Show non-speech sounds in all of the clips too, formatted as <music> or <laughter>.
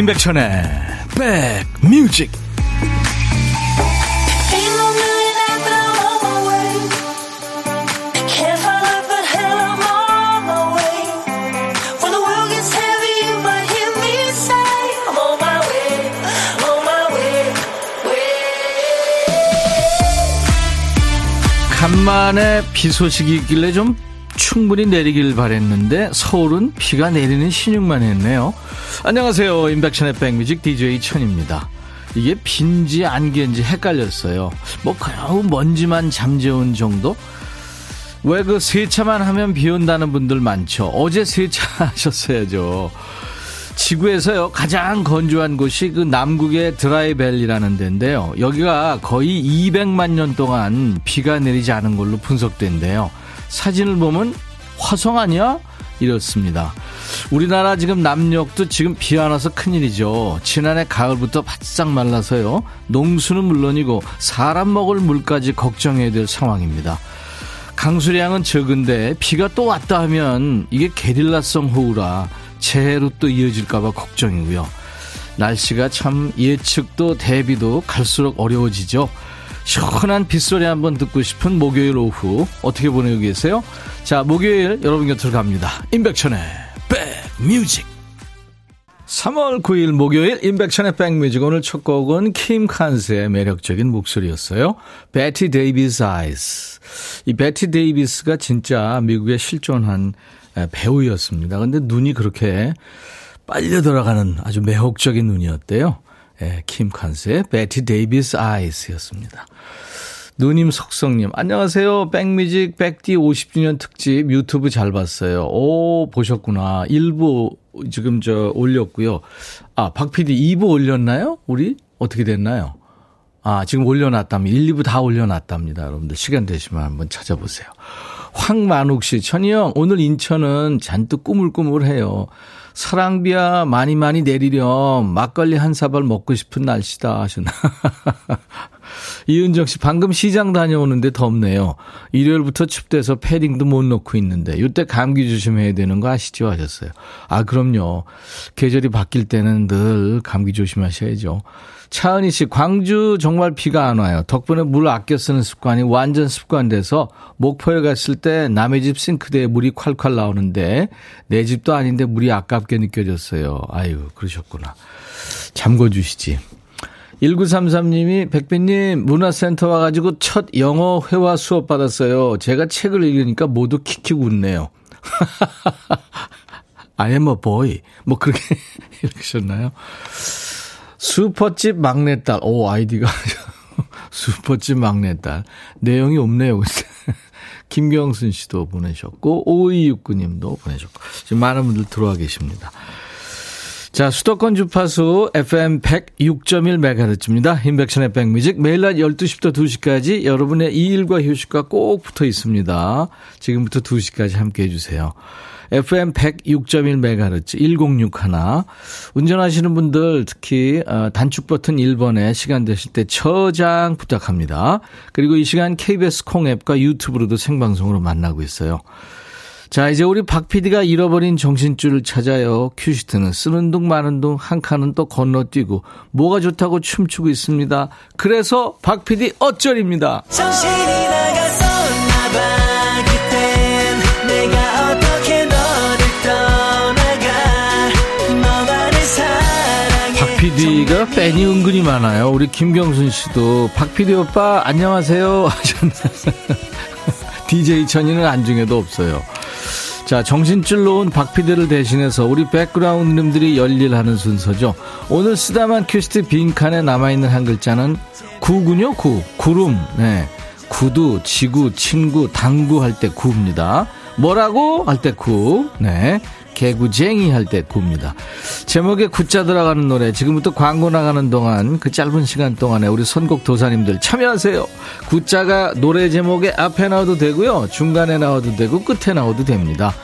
임백천의 백뮤직 간만에 비 소식이 있길래 좀 충분히 내리길 바랬는데 서울은 비가 내리는 신용만 했네요. 안녕하세요. 임백천의 백뮤직 DJ 천입니다. 이게 빈지 안개인지 헷갈렸어요. 뭐 겨우 먼지만 잠재운 정도? 왜 그 세차만 하면 비 온다는 분들 많죠. 어제 세차하셨어야죠. 지구에서요 가장 건조한 곳이 그 남국의 드라이벨리라는 데인데요. 여기가 거의 200만 년 동안 비가 내리지 않은 걸로 분석된대요. 사진을 보면 화성 아니야? 이렇습니다. 우리나라 지금 남녘도 지금 비 안 와서 큰일이죠. 지난해 가을부터 바싹 말라서요. 농수는 물론이고 사람 먹을 물까지 걱정해야 될 상황입니다. 강수량은 적은데 비가 또 왔다 하면 이게 게릴라성 호우라 재해로 또 이어질까봐 걱정이고요. 날씨가 참 예측도 대비도 갈수록 어려워지죠. 시원한 빗소리 한번 듣고 싶은 목요일 오후 어떻게 보내고 계세요? 자, 목요일 여러분 곁으로 갑니다. 임백천의 백 뮤직 3월 9일 목요일 임백천의 백뮤직 오늘 첫 곡은 킴 칸스의 매력적인 목소리였어요. Bette Davis Eyes. 이 베티 데이비스가 진짜 미국에 실존한 배우였습니다. 근데 눈이 그렇게 빨려 들어가는 아주 매혹적인 눈이었대요. 예, 킴 칸스의 Bette Davis Eyes였습니다. 누님 속성님, 안녕하세요. 백뮤직 백디 50주년 특집 유튜브 잘 봤어요. 오, 보셨구나. 1부 지금 저 올렸고요. 아, 박 PD 2부 올렸나요? 우리? 어떻게 됐나요? 아, 지금 올려놨답니다. 1, 2부 다 올려놨답니다. 여러분들 시간 되시면 한번 찾아보세요. 황만욱 씨, 천희 형, 오늘 인천은 잔뜩 꾸물꾸물해요. 사랑비야 많이 많이 내리렴. 막걸리 한 사발 먹고 싶은 날씨다 하셨나. <laughs> 이은정 씨, 방금 시장 다녀오는데 덥네요. 일요일부터 춥대서 패딩도 못 넣고 있는데, 이때 감기 조심해야 되는 거 아시죠? 하셨어요. 아, 그럼요. 계절이 바뀔 때는 늘 감기 조심하셔야죠. 차은희 씨, 광주 정말 비가 안 와요. 덕분에 물 아껴 쓰는 습관이 완전 습관돼서 목포에 갔을 때 남의 집 싱크대에 물이 콸콸 나오는데 내 집도 아닌데 물이 아깝게 느껴졌어요. 아유, 그러셨구나. 잠궈 주시지. 1933님이 백빈님 문화센터 와가지고 첫 영어 회화 수업 받았어요. 제가 책을 읽으니까 모두 킥킥 웃네요. <laughs> I am a boy. 뭐 그렇게 <laughs> 읽으셨나요? 슈퍼집 막내딸. 오, 아이디가. <laughs> 슈퍼집 막내딸. 내용이 없네요. 김경순 씨도 보내셨고, 5269님도 보내셨고. 지금 많은 분들 들어와 계십니다. 자, 수도권 주파수 FM 106.1MHz입니다. 인백션의 백뮤직. 매일 낮 12시부터 2시까지 여러분의 일과 휴식과 꼭 붙어 있습니다. 지금부터 2시까지 함께 해주세요. FM 106.1MHz 1061. 운전하시는 분들 특히 어, 단축 버튼 1번에 시간 되실 때 처장 부탁합니다. 그리고 이 시간 KBS 콩 앱과 유튜브로도 생방송으로 만나고 있어요. 자, 이제 우리 박 PD가 잃어버린 정신줄을 찾아요. 큐시트는 쓰는 둥 마는 둥 한 칸은 또 건너뛰고 뭐가 좋다고 춤추고 있습니다. 그래서 박 PD 어쩔입니다. 정신이 나갔었나 봐. PD가 팬이 은근히 많아요. 우리 김경순 씨도 박 PD 오빠 안녕하세요 하셨나. DJ <laughs> 천이는 안중에도 없어요. 자, 정신줄 놓은 박 PD를 대신해서 우리 백그라운드님들이 열일하는 순서죠. 오늘 쓰다만 큐스트 빈칸에 남아있는 한 글자는 구군요, 구. 구름. 네. 구두, 지구, 친구, 당구 할 때 구입니다. 뭐라고? 할 때 구. 네. 개구쟁이 할때 구입니다. 제목에 구자 들어가는 노래 지금부터 광고 나가는 동안 그 짧은 시간 동안에 우리 선곡 도사님들 참여하세요. 구자가 노래 제목에 앞에 나와도 되고요. 중간에 나와도 되고 끝에 나와도 됩니다.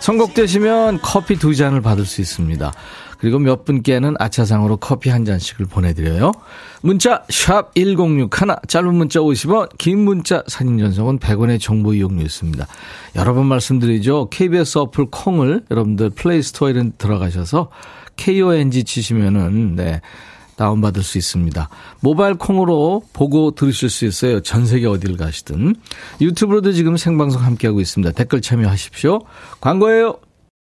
선곡되시면 커피 두 잔을 받을 수 있습니다. 그리고 몇 분께는 아차상으로 커피 한 잔씩을 보내드려요. 문자 1061, 짧은 문자 50원, 긴 문자 사진 전송은 100원의 정보 이용료 있습니다. 여러 번 말씀드리죠. KBS 어플 콩을 여러분들 플레이스토어에 들어가셔서 KONG 치시면은, 네. 다운받을 수 있습니다. 모바일 콩으로 보고 들으실 수 있어요. 전 세계 어딜 가시든. 유튜브로도 지금 생방송 함께하고 있습니다. 댓글 참여하십시오. 광고예요.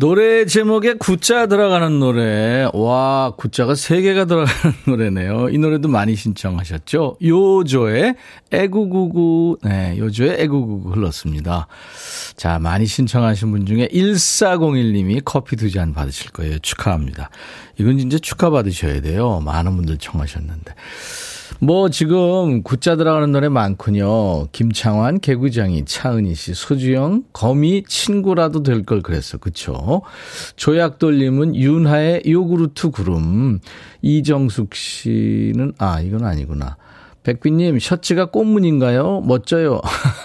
노래 제목에 구자 들어가는 노래. 와, 구자가 3개가 들어가는 <laughs> 노래네요. 이 노래도 많이 신청하셨죠? 요조의 애구구구. 네, 요조의 애구구구 흘렀습니다. 자, 많이 신청하신 분 중에 1401님이 커피 두 잔 받으실 거예요. 축하합니다. 이건 진짜 축하받으셔야 돼요. 많은 분들 청하셨는데. 뭐 지금 굿자 들어가는 노래 많군요. 김창완, 개구장이, 차은희 씨, 소주영, 거미 친구라도 될 걸 그랬어. 그쵸? 조약돌림은 윤하의 요구르트 구름. 이정숙 씨는 아 이건 아니구나. 백비님 셔츠가 꽃무늬인가요? 멋져요.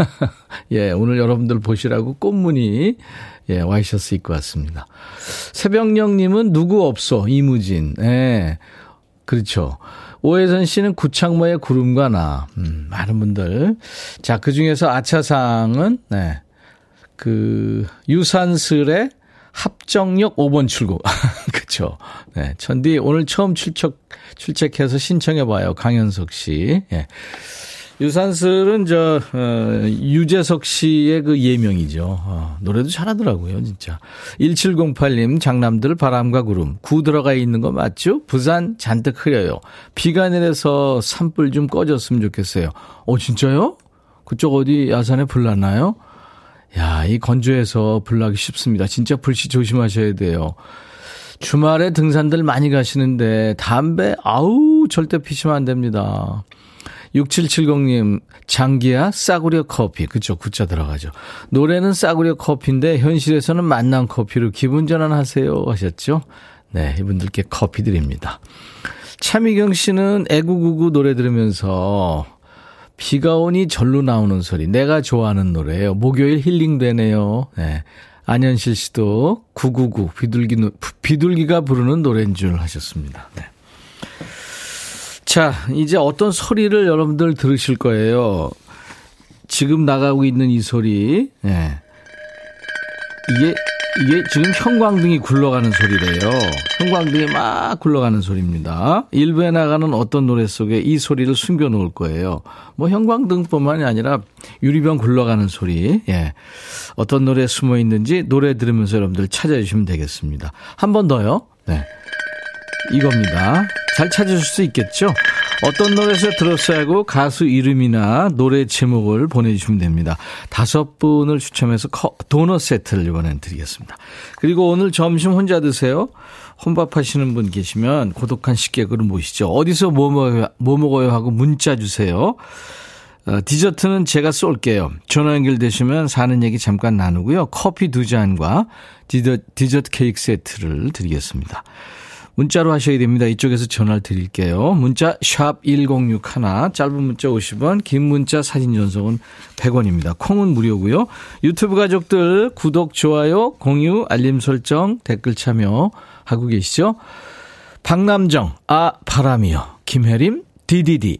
<laughs> 예, 오늘 여러분들 보시라고 꽃무늬 예, 와이셔츠 입고 왔습니다. 새벽령님은 누구 없어 이무진. 예, 그렇죠. 오혜선 씨는 구창모의 구름과 나. 음, 많은 분들. 자, 그 중에서 아차상은, 네. 그, 유산슬의 합정역 5번 출구. <laughs> 그쵸. 네. 천디, 오늘 처음 출석, 출첵해서 신청해봐요. 강현석 씨. 예. 유산슬은 저, 어, 유재석 씨의 그 예명이죠. 어, 노래도 잘하더라고요, 진짜. 1708님, 장남들 바람과 구름. 구 들어가 있는 거 맞죠? 부산 잔뜩 흐려요. 비가 내려서 산불 좀 꺼졌으면 좋겠어요. 어, 진짜요? 그쪽 어디 야산에 불 났나요? 야, 이 건조해서 불 나기 쉽습니다. 진짜 불씨 조심하셔야 돼요. 주말에 등산들 많이 가시는데 담배 아우 절대 피시면 안 됩니다. 6770님, 장기야 싸구려 커피. 그쵸, 구자 들어가죠. 노래는 싸구려 커피인데, 현실에서는 만난 커피로 기분 전환하세요. 하셨죠? 네, 이분들께 커피 드립니다. 차미경 씨는 애구구구 노래 들으면서, 비가 오니 절로 나오는 소리. 내가 좋아하는 노래예요. 목요일 힐링되네요. 네. 안현실 씨도 999 비둘기 비둘기가 부르는 노래인 줄 하셨습니다. 네. 자, 이제 어떤 소리를 여러분들 들으실 거예요. 지금 나가고 있는 이 소리. 예. 이게, 이게 지금 형광등이 굴러가는 소리래요. 형광등이 막 굴러가는 소리입니다. 일부에 나가는 어떤 노래 속에 이 소리를 숨겨 놓을 거예요. 뭐 형광등뿐만이 아니라 유리병 굴러가는 소리. 예. 어떤 노래에 숨어 있는지 노래 들으면서 여러분들 찾아주시면 되겠습니다. 한 번 더요. 네. 이겁니다. 잘 찾으실 수 있겠죠? 어떤 노래에서 들었어야 하고 가수 이름이나 노래 제목을 보내주시면 됩니다. 다섯 분을 추첨해서 도넛 세트를 이번엔 드리겠습니다. 그리고 오늘 점심 혼자 드세요? 혼밥 하시는 분 계시면 고독한 식객으로 모시죠. 어디서 뭐 먹어요, 뭐 먹어요 하고 문자 주세요. 어, 디저트는 제가 쏠게요. 전화 연결되시면 사는 얘기 잠깐 나누고요. 커피 두 잔과 디저, 디저트 케이크 세트를 드리겠습니다. 문자로 하셔야 됩니다. 이쪽에서 전화를 드릴게요. 문자 샵 1061, 짧은 문자 50원, 긴 문자 사진 전송은 100원입니다. 콩은 무료고요. 유튜브 가족들 구독, 좋아요, 공유, 알림 설정, 댓글 참여 하고 계시죠? 박남정, 아 바람이요. 김혜림, 디디디.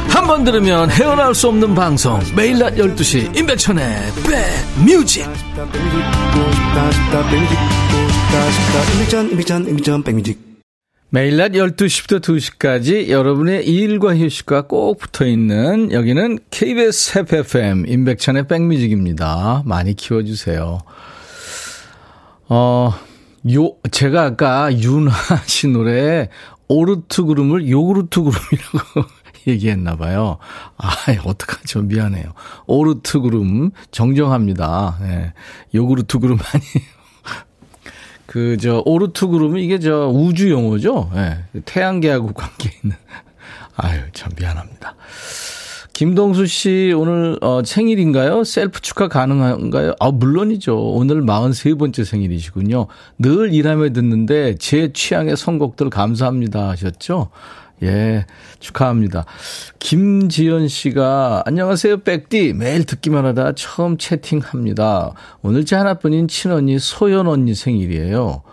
한 번 들으면 헤어나올 수 없는 방송 매일 낮 12시 임백천의 백뮤직 매일 낮 12시부터 2시까지 여러분의 일과 휴식과 꼭 붙어 있는 여기는 KBS FFM 임백천의 백뮤직입니다. 많이 키워주세요. 어, 요, 제가 아까 윤하 씨 노래에 오르트 그룹을 요구르트 그룹이라고 얘기했나 봐요. 아, 어떡하죠. 미안해요. 오르트 그룹 정정합니다. 예. 요구르트 그룹 아니에요. <laughs> 그, 저, 오르트 그룹은 이게 저 우주 용어죠? 예. 태양계하고 <laughs> 관계 있는. 아유, 참 미안합니다. 김동수 씨 오늘 어, 생일인가요? 셀프 축하 가능한가요? 아, 물론이죠. 오늘 43번째 생일이시군요. 늘 일하며 듣는데 제 취향의 선곡들 감사합니다 하셨죠? 예, 축하합니다. 김지연 씨가, 안녕하세요, 백디. 매일 듣기만 하다 처음 채팅합니다. 오늘 제 하나뿐인 친언니 소연 언니 생일이에요.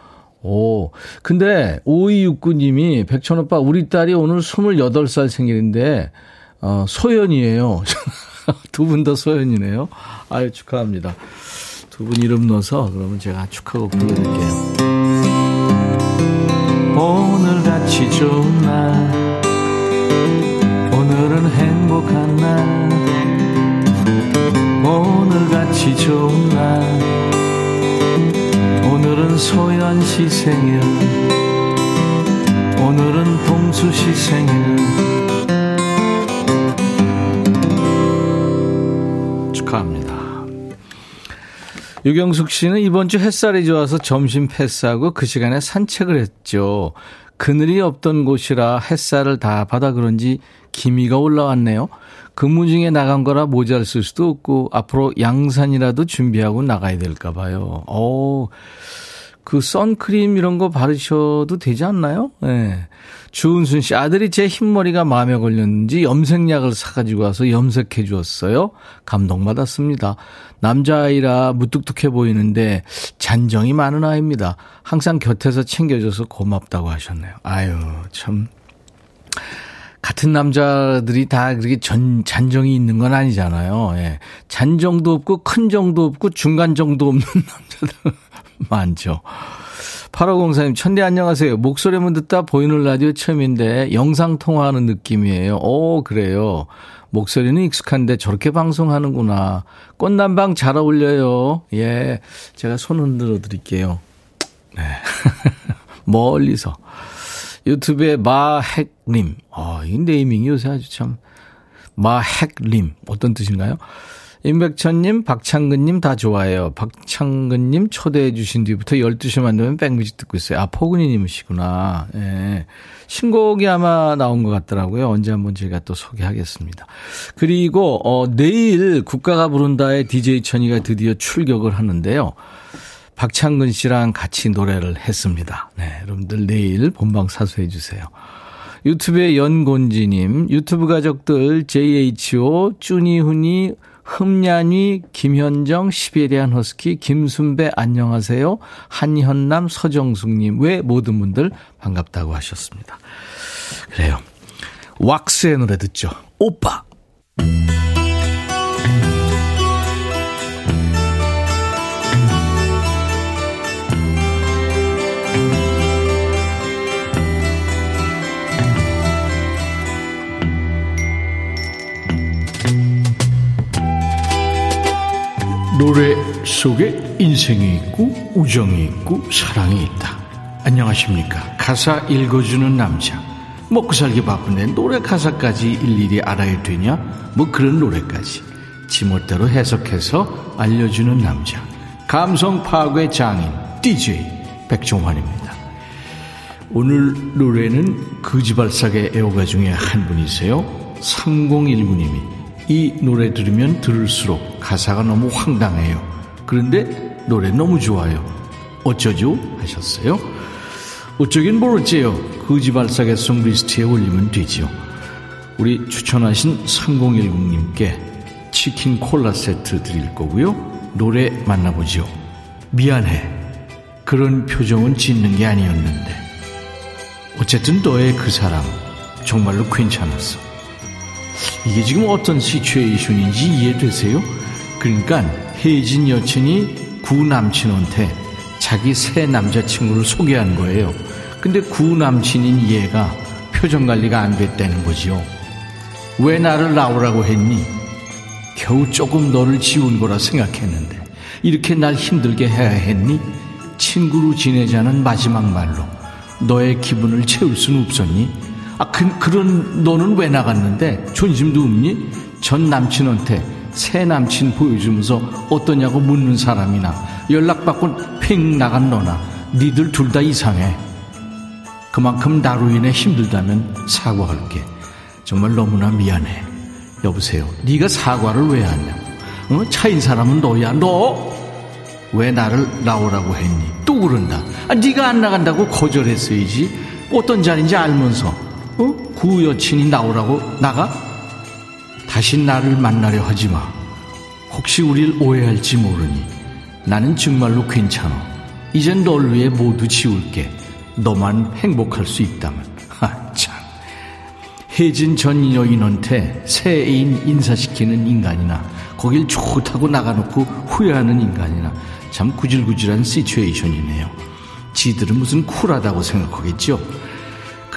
오, 근데 5269님이 백천오빠, 우리 딸이 오늘 28살 생일인데, 어, 소연이에요. <laughs> 두 분 다 소연이네요. 아유, 축하합니다. 두 분 이름 넣어서 그러면 제가 축하곡 불러드릴게요. 오늘 같이 좋은 날 행복한 날 오늘같이 좋은 날 오늘은 소연 씨 생일 오늘은 동수 씨 생일 축하합니다. 유경숙 씨는 이번 주 햇살이 좋아서 점심 패스하고 그 시간에 산책을 했죠. 그늘이 없던 곳이라 햇살을 다 받아 그런지 기미가 올라왔네요. 근무 중에 나간 거라 모자를 쓸 수도 없고 앞으로 양산이라도 준비하고 나가야 될까 봐요. 어. 그 선크림 이런 거 바르셔도 되지 않나요? 예. 네. 주은순 씨 아들이 제 흰머리가 마음에 걸렸는지 염색약을 사가지고 와서 염색해 주었어요. 감동받았습니다. 남자아이라 무뚝뚝해 보이는데 잔정이 많은 아이입니다. 항상 곁에서 챙겨줘서 고맙다고 하셨네요. 아유 참 같은 남자들이 다 그렇게 전, 잔정이 있는 건 아니잖아요. 예. 잔정도 없고 큰 정도 없고 중간 정도 없는 <laughs> 남자들 많죠. 8504님, 천대 안녕하세요. 목소리만 듣다 보이는 라디오 처음인데 영상 통화하는 느낌이에요. 오, 그래요. 목소리는 익숙한데 저렇게 방송하는구나. 꽃남방 잘 어울려요. 예. 제가 손 흔들어 드릴게요. 네. <laughs> 멀리서. 유튜브에 마핵님. 아, 이 네이밍이 요새 아주 참. 마핵님. 어떤 뜻인가요? 임백천님, 박창근님 다 좋아해요. 박창근님 초대해 주신 뒤부터 12시만 되면 백뮤직 듣고 있어요. 아, 포근이님이시구나. 예. 신곡이 아마 나온 것 같더라고요. 언제 한번 제가 또 소개하겠습니다. 그리고, 어, 내일 국가가 부른다의 DJ 천이가 드디어 출격을 하는데요. 박창근 씨랑 같이 노래를 했습니다. 네, 여러분들 내일 본방 사수해 주세요. 유튜브의 연곤지님, 유튜브 가족들 JHO, 쭈니훈이, 흠냐니, 김현정, 시베리안 허스키, 김순배 안녕하세요. 한현남, 서정숙님 외 모든 분들 반갑다고 하셨습니다. 그래요. 왁스의 노래 듣죠. 오빠. 노래 속에 인생이 있고 우정이 있고 사랑이 있다. 안녕하십니까. 가사 읽어주는 남자. 먹고 살기 바쁜데 노래 가사까지 일일이 알아야 되냐? 뭐 그런 노래까지. 지멋대로 해석해서 알려주는 남자. 감성 파괴 장인 DJ 백종환입니다. 오늘 노래는 거지발사계 애호가 중에 한 분이세요. 3019님이 이 노래 들으면 들을수록 가사가 너무 황당해요. 그런데 노래 너무 좋아요. 어쩌죠? 하셨어요. 어쩌긴 모르지요. 그지발사계 송리스트에 올리면 되지요. 우리 추천하신 3010님께 치킨 콜라 세트 드릴 거고요. 노래 만나보죠. 미안해. 그런 표정은 짓는 게 아니었는데. 어쨌든 너의 그 사람 정말로 괜찮았어. 이게 지금 어떤 시츄에이션인지 이해되세요? 그러니까 혜진 여친이 구 남친한테 자기 새 남자친구를 소개한 거예요. 근데 구 남친인 얘가 표정 관리가 안 됐다는 거지요. 왜 나를 나오라고 했니? 겨우 조금 너를 지운 거라 생각했는데 이렇게 날 힘들게 해야 했니? 친구로 지내자는 마지막 말로 너의 기분을 채울 수는 없었니? 아, 그, 그런 너는 왜 나갔는데 존심도 없니? 전 남친한테 새 남친 보여주면서 어떠냐고 묻는 사람이나 연락받고 팽 나간 너나 니들 둘 다 이상해. 그만큼 나로 인해 힘들다면 사과할게. 정말 너무나 미안해. 여보세요. 네가 사과를 왜 하냐? 어? 차인 사람은 너야. 너 왜 나를 나오라고 했니? 또 그런다. 아, 네가 안 나간다고 거절했어야지. 어떤 자리인지 알면서 어? 구 여친이 나오라고 나가? 다시 나를 만나려 하지 마. 혹시 우릴 오해할지 모르니 나는 정말로 괜찮아. 이젠 널 위해 모두 지울게. 너만 행복할 수 있다면. <laughs> 아, 참. 혜진 전 여인한테 새 애인 인사시키는 인간이나 거길 좋다고 나가놓고 후회하는 인간이나 참 구질구질한 시츄에이션이네요. 지들은 무슨 쿨하다고 생각하겠죠?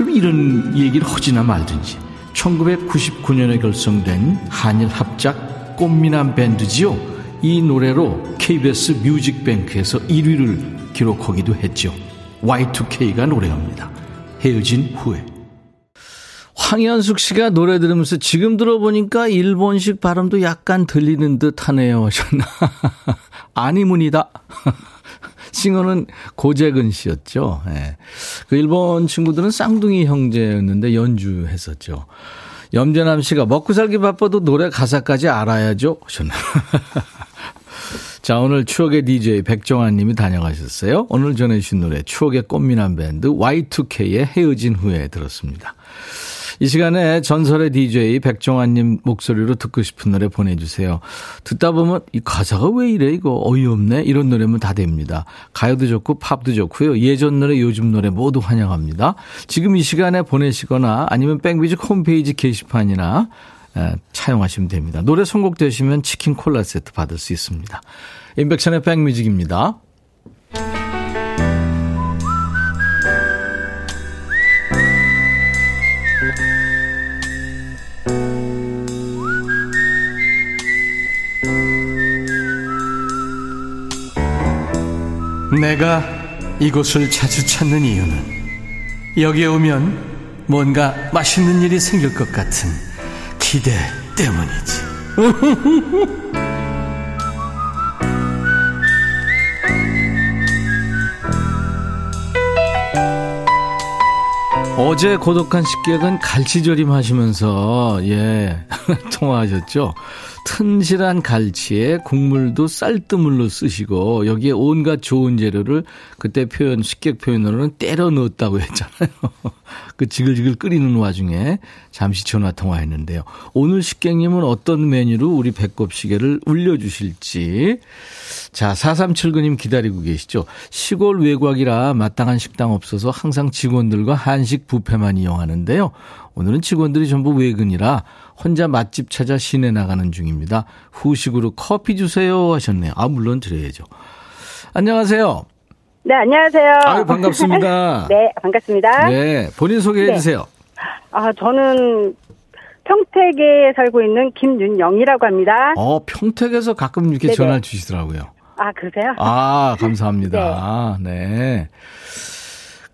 그럼 이런 얘기를 하지나 말든지 1999년에 결성된 한일 합작 꽃미남 밴드지요. 이 노래로 KBS 뮤직뱅크에서 1위를 기록하기도 했죠. Y2K가 노래합니다. 헤어진 후에. 황현숙 씨가 노래 들으면서 지금 들어보니까 일본식 발음도 약간 들리는 듯 하네요. <laughs> 하셨나. 아니문이다. <laughs> 싱어는 고재근 씨였죠. 예. 그 일본 친구들은 쌍둥이 형제였는데 연주했었죠. 염재남 씨가 먹고 살기 바빠도 노래 가사까지 알아야죠. 하셨나. <laughs> 자, 오늘 추억의 DJ 백종환 님이 다녀가셨어요. 오늘 전해주신 노래 추억의 꽃미남 밴드 Y2K의 헤어진 후에 들었습니다. 이 시간에 전설의 DJ 백종환님 목소리로 듣고 싶은 노래 보내주세요. 듣다 보면 이 가사가 왜 이래 이거 어이없네 이런 노래면 다 됩니다. 가요도 좋고 팝도 좋고요. 예전 노래 요즘 노래 모두 환영합니다. 지금 이 시간에 보내시거나 아니면 백뮤직 홈페이지 게시판이나 차용하시면 됩니다. 노래 선곡되시면 치킨 콜라 세트 받을 수 있습니다. 인백션의 백뮤직입니다. 내가 이곳을 자주 찾는 이유는 여기에 오면 뭔가 맛있는 일이 생길 것 같은 기대 때문이지. <laughs> 어제 고독한 식객은 갈치조림 하시면서, 예, <laughs> 통화하셨죠? 튼실한 갈치에 국물도 쌀뜨물로 쓰시고, 여기에 온갖 좋은 재료를 그때 표현, 식객 표현으로는 때려 넣었다고 했잖아요. <laughs> 그 지글지글 끓이는 와중에 잠시 전화 통화했는데요. 오늘 식객님은 어떤 메뉴로 우리 배꼽시계를 울려주실지. 자, 4379님 기다리고 계시죠? 시골 외곽이라 마땅한 식당 없어서 항상 직원들과 한식 뷔페만 이용하는데요. 오늘은 직원들이 전부 외근이라 혼자 맛집 찾아 시내 나가는 중입니다. 후식으로 커피 주세요 하셨네요. 아, 물론 드려야죠. 안녕하세요. 네, 안녕하세요. 아유, 반갑습니다. <laughs> 네, 반갑습니다. 네, 본인 소개해 네. 주세요. 아, 저는 평택에 살고 있는 김윤영이라고 합니다. 어, 평택에서 가끔 이렇게 네네. 전화 주시더라고요. 아, 그러세요? 아, 감사합니다. <laughs> 네.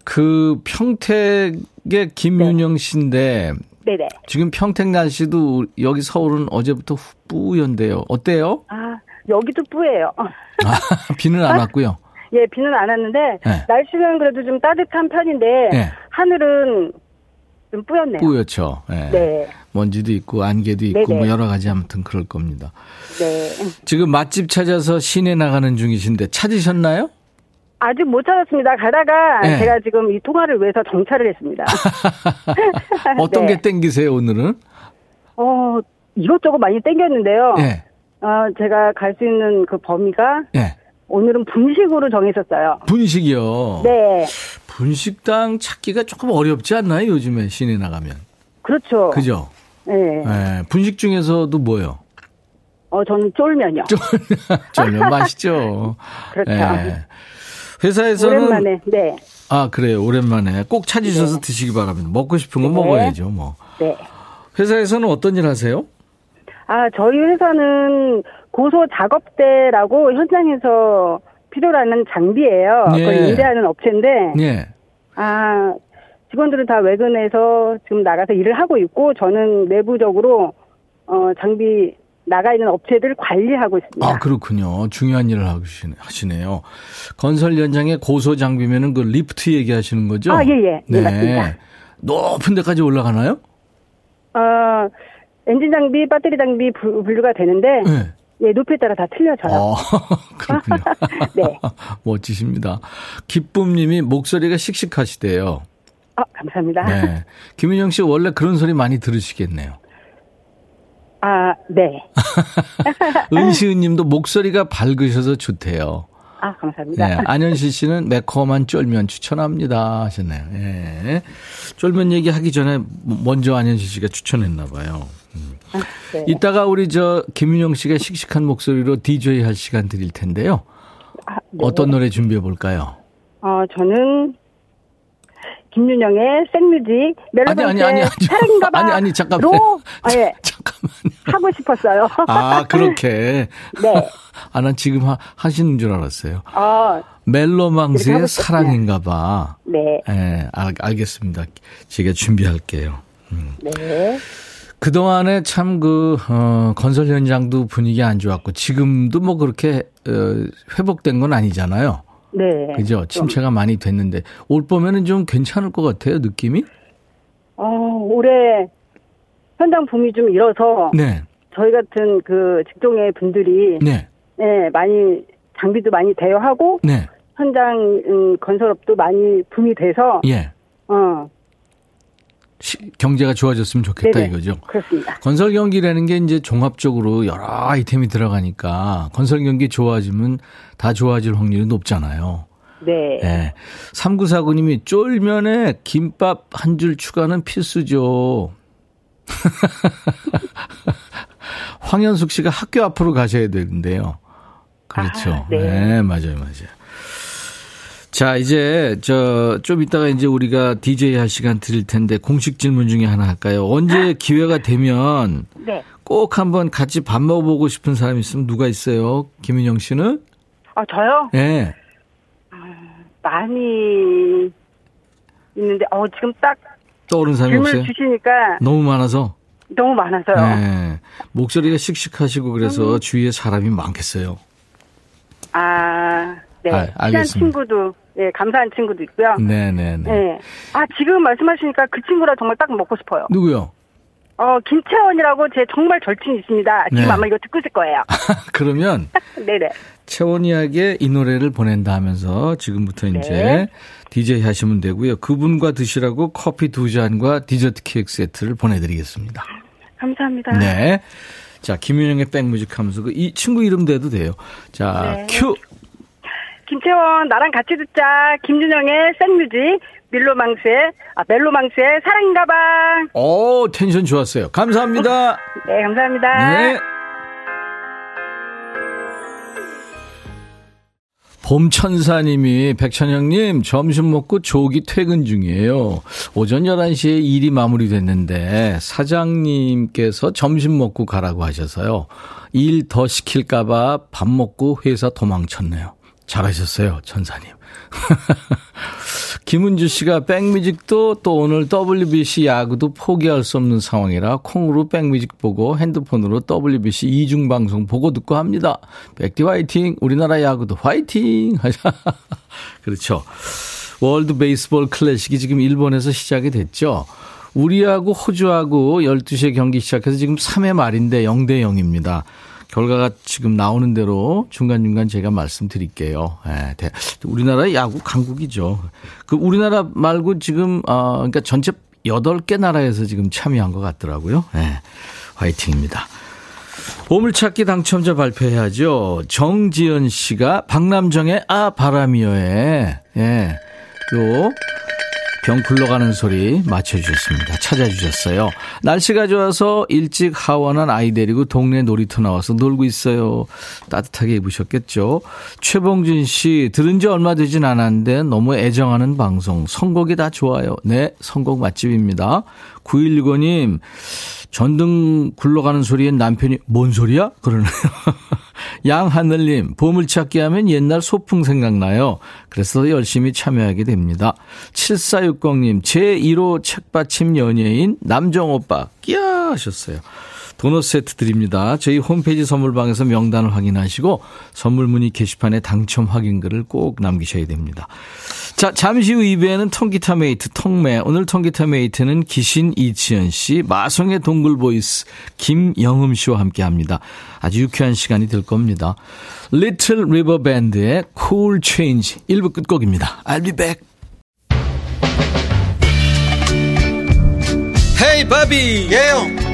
그 평택의 김윤영 씨인데 네네. 지금 평택 날씨도 여기 서울은 어제부터 뿌연데요. 어때요? 아, 여기도 뿌예요. 아, <laughs> 비는 안 왔고요. <laughs> 예, 비는 안 왔는데, 네. 날씨는 그래도 좀 따뜻한 편인데, 네. 하늘은 좀 뿌였네요. 뿌옇죠. 네. 네. 먼지도 있고 안개도 있고 네네. 뭐 여러 가지 아무튼 그럴 겁니다. 네. 지금 맛집 찾아서 시내 나가는 중이신데 찾으셨나요? 아직 못 찾았습니다. 가다가 네. 제가 지금 이 통화를 위해서 정차를 했습니다. <laughs> <laughs> 어떤 네. 게 땡기세요 오늘은? 어, 이것저것 많이 땡겼는데요. 예. 어, 제가 갈 수 있는 그 범위가 예. 오늘은 분식으로 정했었어요. 분식이요. 네. 분식당 찾기가 조금 어렵지 않나요? 요즘에 시내 나가면. 그렇죠. 그죠? 네. 예. 분식 중에서도 뭐요? 어, 저는 쫄면이요. 쫄면 <laughs> 맛있죠. 그렇죠. 예. 회사에서는 오랜만에, 네. 아, 그래요. 오랜만에. 꼭 찾으셔서 네. 드시기 바랍니다. 먹고 싶은 거 네. 먹어야죠, 뭐. 네. 회사에서는 어떤 일 하세요? 아, 저희 회사는 고소 작업대라고 현장에서 필요로 하는 장비예요. 예. 그걸 임대하는 업체인데, 예. 아, 직원들은 다 외근에서 지금 나가서 일을 하고 있고, 저는 내부적으로, 어, 장비 나가 있는 업체들 관리하고 있습니다. 아, 그렇군요. 중요한 일을 하시네, 하시네요. 건설 현장에 고소 장비면은 그 리프트 얘기하시는 거죠? 아, 예, 예. 네, 맞습니다. 높은 데까지 올라가나요? 어, 엔진 장비, 배터리 장비 부- 분류가 되는데, 네. 예, 높이에 따라 다 틀려져요. 어, <laughs> 그렇군요. <laughs> 네. <laughs> 멋지십니다. 기쁨님이 목소리가 씩씩하시대요. 아, 감사합니다. 네. 김인영 씨 원래 그런 소리 많이 들으시겠네요. 아, 네. <laughs> 은시은 님도 목소리가 밝으셔서 좋대요. 아, 감사합니다. 네. 안현실 씨는 매콤한 쫄면 추천합니다 하셨네요. 예. 쫄면 얘기 하기 전에 먼저 안현실 씨가 추천했나 봐요. 네. 이따가 우리 저 김윤영 씨가 씩씩한 목소리로 DJ 할 시간 드릴 텐데요. 아, 네. 어떤 노래 준비해 볼까요? 어, 저는 김윤영의 생뮤직 아니, 아니, 아니, 아니. 사랑인가봐 아니, 아니, 잠깐만. 로 아, <laughs> 예, 잠깐만요. 하고 싶었어요. 아, 그렇게. <laughs> 네. <laughs> 아, 난 지금 하, 하시는 줄 알았어요. 어, 이렇게 멜로망스의 하고 싶었어요. 사랑인가 봐. 네. 예, 알, 알겠습니다. 제가 준비할게요. 네. 그동안에 참 그, 어, 건설 현장도 분위기 안 좋았고, 지금도 뭐 그렇게, 어, 회복된 건 아니잖아요. 네. 그죠? 좀, 침체가 많이 됐는데, 올 봄에는 좀 괜찮을 것 같아요, 느낌이? 어, 올해 현장 붐이 좀 일어서 네, 저희 같은 그 직종의 분들이 네, 네, 많이 장비도 많이 대여하고 네, 현장 음, 건설업도 많이 붐이 돼서 예. 어, 시- 경제가 좋아졌으면 좋겠다 네네. 이거죠. 그렇습니다. 건설 경기라는 게 이제 종합적으로 여러 아이템이 들어가니까 건설 경기 좋아지면 다 좋아질 확률이 높잖아요. 네. 예. 3949님이 쫄면에 김밥 한 줄 추가는 필수죠. <laughs> 황현숙 씨가 학교 앞으로 가셔야 되는데요. 그렇죠. 아, 네. 네, 맞아요, 맞아요. 자, 이제 저 좀 이따가 이제 우리가 DJ 할 시간 드릴 텐데 공식 질문 중에 하나 할까요? 언제 기회가 되면 네. 꼭 한번 같이 밥 먹어보고 싶은 사람 있으면 누가 있어요? 김인영 씨는? 아, 저요? 예. 많이 있는데, 어, 지금 딱 떠오르는 사람이 질문을 없어요? 주시니까 너무 많아서. 너무 많아서요. 네. 목소리가 씩씩하시고 그래서 주위에 사람이 많겠어요. 아, 네. 아, 친한. 친구도, 예, 감사한 친구도 있고요. 네네네. 네. 아, 지금 말씀하시니까 그 친구라 정말 딱 먹고 싶어요. 누구요? 어, 김채원이라고 제 정말 절친이 있습니다. 지금 네. 아마 이거 듣고 있을 거예요. <laughs> 그러면 <laughs> 네네. 채원이에게 이 노래를 보낸다 하면서 지금부터 이제 네. DJ 하시면 되고요. 그분과 드시라고 커피 두 잔과 디저트 케이크 세트를 보내드리겠습니다. 감사합니다. 네. 자, 김윤영의 백뮤직 하면서 그 이 친구 이름 대도 돼요. 자, 네. 큐! 김채원, 나랑 같이 듣자. 김준영의 생뮤직, 밀로망스의, 아, 멜로망스의 사랑인가봐. 오, 텐션 좋았어요. 감사합니다. <laughs> 네, 감사합니다. 네. 봄천사님이 백천영님 점심 먹고 조기 퇴근 중이에요. 오전 11시에 일이 마무리됐는데 사장님께서 점심 먹고 가라고 하셔서요. 일 더 시킬까봐 밥 먹고 회사 도망쳤네요. 잘하셨어요, 천사님. <laughs> 김은주 씨가 백뮤직도 또 오늘 WBC 야구도 포기할 수 없는 상황이라 콩으로 백뮤직 보고 핸드폰으로 WBC 이중 방송 보고 듣고 합니다. 백디 화이팅! 우리나라 야구도 화이팅! <laughs> 그렇죠. 월드 베이스볼 클래식이 지금 일본에서 시작이 됐죠. 우리하고 호주하고 12시에 경기 시작해서 지금 3회 말인데 0대 0입니다. 결과가 지금 나오는 대로 중간중간 제가 말씀드릴게요. 예, 대- 우리나라의 야구 강국이죠. 그 우리나라 말고 지금, 어, 그러니까 전체 8개 나라에서 지금 참여한 것 같더라고요. 예, 화이팅입니다. 보물찾기 당첨자 발표해야죠. 정지연 씨가 박남정의 아 바람이여에 예. 요 병 굴러가는 소리 맞춰주셨습니다. 찾아주셨어요. 날씨가 좋아서 일찍 하원한 아이 데리고 동네 놀이터 나와서 놀고 있어요. 따뜻하게 입으셨겠죠? 최봉준 씨, 들은 지 얼마 되진 않았는데 너무 애정하는 방송. 선곡이 다 좋아요. 네, 선곡 맛집입니다. 9165님, 전등 굴러가는 소리엔 남편이 뭔 소리야? 그러네요. <laughs> 양하늘님, 보물찾기 하면 옛날 소풍 생각나요. 그래서 열심히 참여하게 됩니다. 7460님, 제1호 책받침 연예인 남정오빠, 끼야! 하셨어요. 도넛 세트 드립니다. 저희 홈페이지 선물방에서 명단을 확인하시고 선물 문의 게시판에 당첨 확인글을 꼭 남기셔야 됩니다. 자, 잠시 후 2부에는 통기타 mate 통매. 오늘 통기타 mate는 기신 이치현 씨, 마성의 동굴 voice 김영음 씨와 함께 합니다. 아주 유쾌한 시간이 될 겁니다. Little River Band의 Cool Change 1부 끝곡입니다. I'll be back. Hey 바비 예영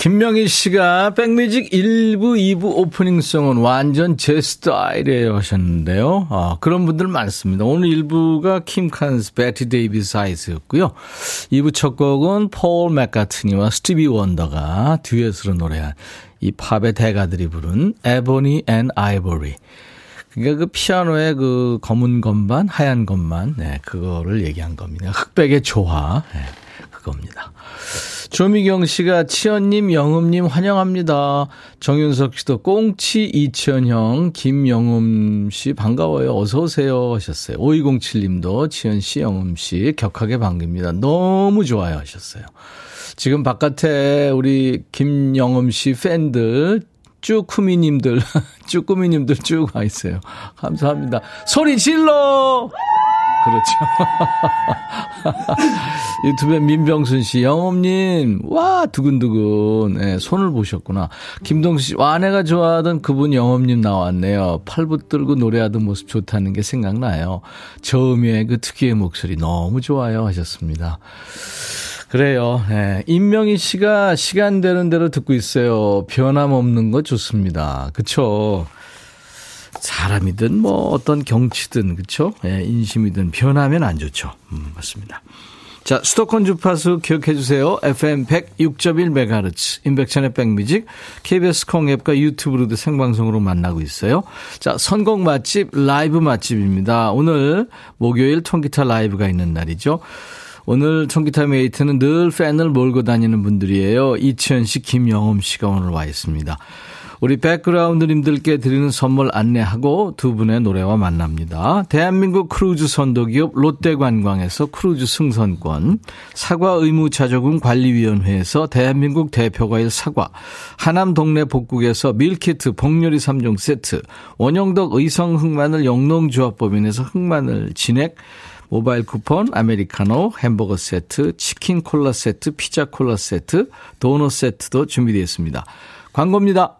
김명희 씨가 백뮤직 1부, 2부 오프닝송은 완전 제 스타일이에요 하셨는데요. 아, 그런 분들 많습니다. 오늘 1부가 킴 칸스, Bette Davis Eyes였고요. 2부 첫 곡은 폴 맥카트니와 스티비 원더가 듀엣으로 노래한 이 팝의 대가들이 부른 Ebony and Ivory. 그러니까 그 피아노의 그 검은 건반, 하얀 건반, 네, 그거를 얘기한 겁니다. 흑백의 조화, 네, 그겁니다. 조미경 씨가 치현님, 영음님 환영합니다. 정윤석 씨도 꽁치 이치현형, 김영음 씨 반가워요. 어서 오세요 하셨어요. 5207님도 치현 씨, 영음 씨 격하게 반깁니다. 너무 좋아요 하셨어요. 지금 바깥에 우리 김영음 씨 팬들 쭈꾸미님들, <laughs> 쭈꾸미님들 쭉 와 있어요. 감사합니다. 소리 질러! 그렇죠. <laughs> 유튜브에 민병순 씨, 영업님, 와, 두근두근. 네, 손을 보셨구나. 김동수 씨, 와, 아내가 좋아하던 그분 영업님 나왔네요. 팔 붙들고 노래하던 모습 좋다는 게 생각나요. 저음의 그 특유의 목소리 너무 좋아요. 하셨습니다. 그래요. 네. 임명희 씨가 시간 되는 대로 듣고 있어요. 변함없는 거 좋습니다. 그쵸? 사람이든 뭐 어떤 경치든 그쵸? 예, 인심이든 변하면 안 좋죠. 음, 맞습니다. 자, 수도권 주파수 기억해 주세요. FM 106.1MHz, 인백천의 백뮤직, KBS 콩앱과 유튜브로도 생방송으로 만나고 있어요. 자, 선곡 맛집, 라이브 맛집입니다. 오늘 목요일 통기타 라이브가 있는 날이죠. 오늘 통기타 mate는 늘 팬을 몰고 다니는 분들이에요. 이치현 씨, 김영흠 씨가 오늘 와 있습니다. 우리 백그라운드님들께 드리는 선물 안내하고 두 분의 노래와 만납니다. 대한민국 크루즈 선도기업 롯데관광에서 크루즈 승선권, 사과 의무자조금 관리위원회에서 대한민국 대표과일 사과, 하남 동네 복국에서 밀키트 복요리 3종 세트, 원영덕 의성 흑마늘 영농조합법인에서 흑마늘 진액, 모바일 쿠폰, 아메리카노, 햄버거 세트, 치킨 콜라 세트, 피자 콜라 세트, 도넛 세트도 준비되어 있습니다. 광고입니다.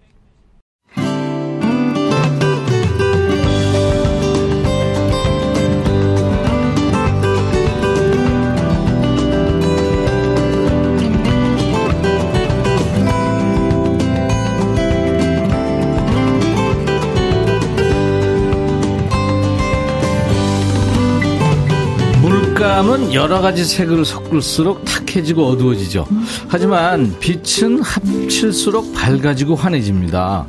색감은 여러 가지 색을 섞을수록 탁해지고 어두워지죠. 하지만 빛은 합칠수록 밝아지고 환해집니다.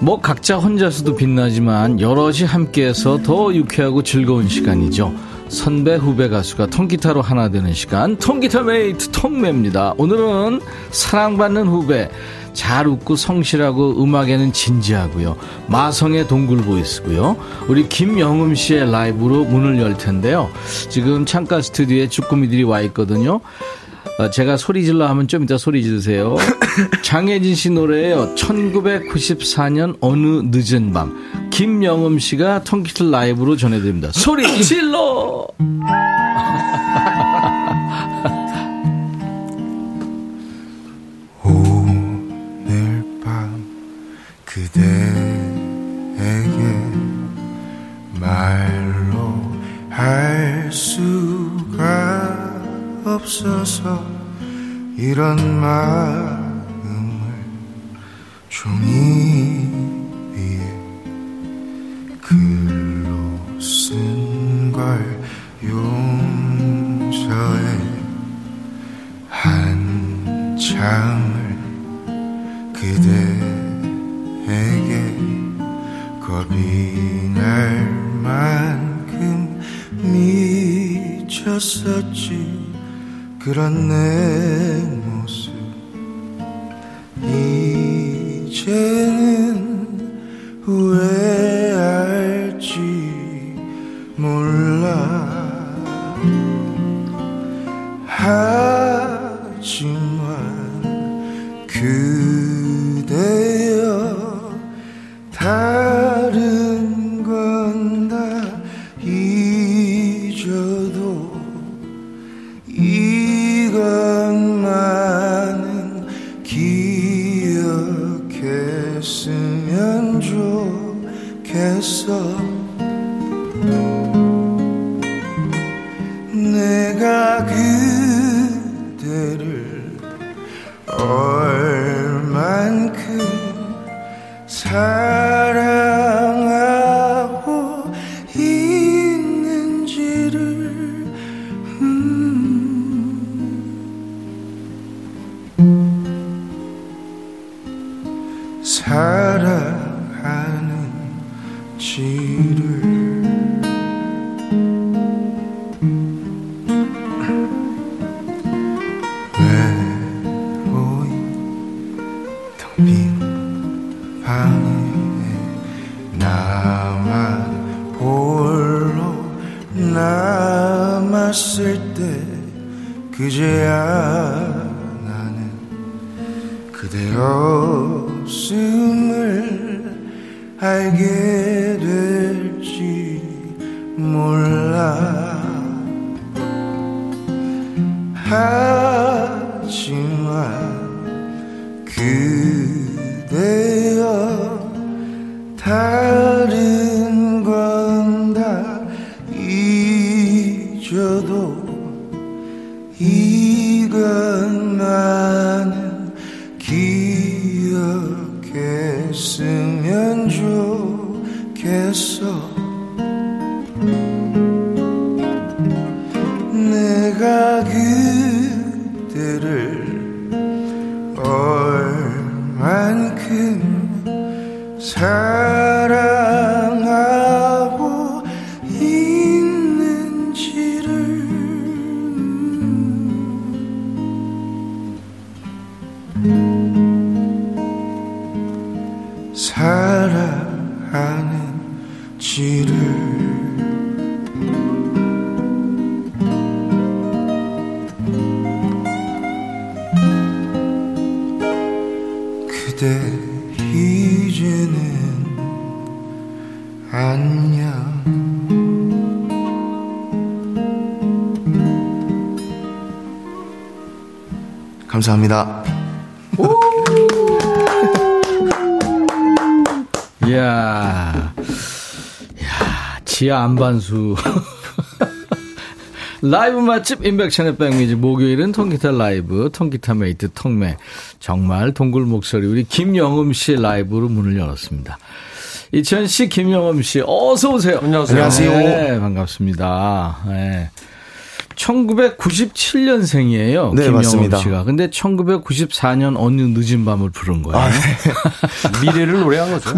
뭐 각자 혼자서도 빛나지만 여럿이 함께해서 더 유쾌하고 즐거운 시간이죠. 선배 후배 가수가 통기타로 하나 되는 시간 통기타 mate 통메입니다. 오늘은 사랑받는 후배 잘 웃고 성실하고 음악에는 진지하고요. 마성의 동굴 voice고요. 우리 김영음 씨의 라이브로 문을 열 텐데요. 지금 창가 스튜디오에 주꾸미들이 와 있거든요. 어, 제가 소리 질러 하면 좀 이따 소리 지르세요. <coughs> 장혜진 씨 노래예요. 1994년 어느 늦은 밤. 김영음 씨가 통기타 라이브로 전해드립니다. 소리 <coughs> 질러! <coughs> 오늘 밤 그대에게 말로 할 수가 없어서 이런 마음을 종이 한 장을 그대에게 겁이 날 만큼 미쳤었지. 그런 내 모습. 이제는 후회할지 몰라 그대 이제는 안녕 감사합니다. 이야, <laughs> 이야, 지하 암반수. <laughs> 라이브 맛집 인백천의 백뮤직 목요일은 통기타 라이브 통기타 mate 통메 정말 동굴 목소리 우리 김영음 씨 라이브로 문을 열었습니다. 이천 씨, 김영음 씨 어서 오세요. 안녕하세요. 안녕하세요. 네, 반갑습니다. 네. 1997년생이에요. 네, 김영엄 맞습니다. 씨가. 근데 1994년 어느 늦은 밤을 부른 거예요. 아, 네. <laughs> 미래를 노래한 거죠. <laughs> <laughs>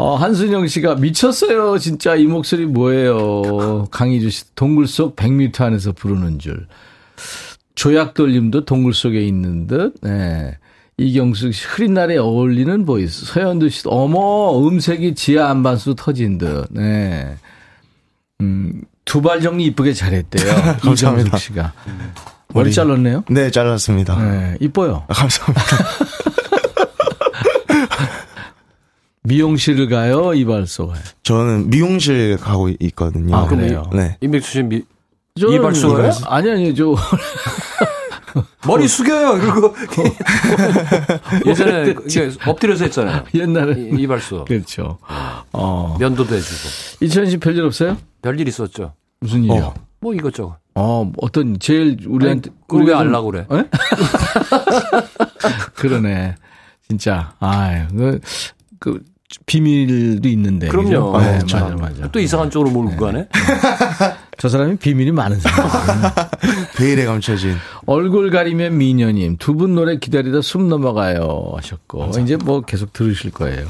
어, 한순영 씨가 미쳤어요. 진짜 이 목소리 뭐예요. 강희주 씨 동굴 속 100m 안에서 부르는 줄. 조약돌님도 동굴 속에 있는 듯. 네. 이경숙 씨 흐린 날에 어울리는 voice. 서현두 씨 어머 음색이 지하 암반수 터진 듯. 네. 음, 두발 정리 이쁘게 잘했대요. <laughs> 감사합니다. 이경숙 씨가. 머리 머리. 잘랐네요. 네, 잘랐습니다. 네, 이뻐요. 아, 감사합니다. <laughs> 미용실을 가요, 이발소 가요. 저는 미용실 가고 있거든요. 아, 그래요? 네. 임백수 씨 미, 저는 이발소 가요? 이발소- 아니 아니 저 <laughs> 머리 숙여요. 그리고 <laughs> 예전에 이게 엎드려서 했잖아요. 옛날에 이- 이발소. 그렇죠. 어. 면도도 해주고. 이천희 씨 별일 없어요? 별일 있었죠. 무슨 일이요? 뭐 이것저것. 어, 어떤 제일 우리한테 우리가 좀- 알라고 그래? 에? <laughs> 그러네. 진짜. 아유, 그, 그 비밀도 있는데. 그럼요. 그죠? 네, 아, 참. 맞아, 맞아. 또 이상한 쪽으로 몰고 가네. <laughs> 저 사람이 비밀이 많은 사람. 베일에 감춰진. 얼굴 가리면 미녀님 두 분 노래 기다리다 숨 넘어가요 하셨고 이제 뭐 계속 들으실 거예요.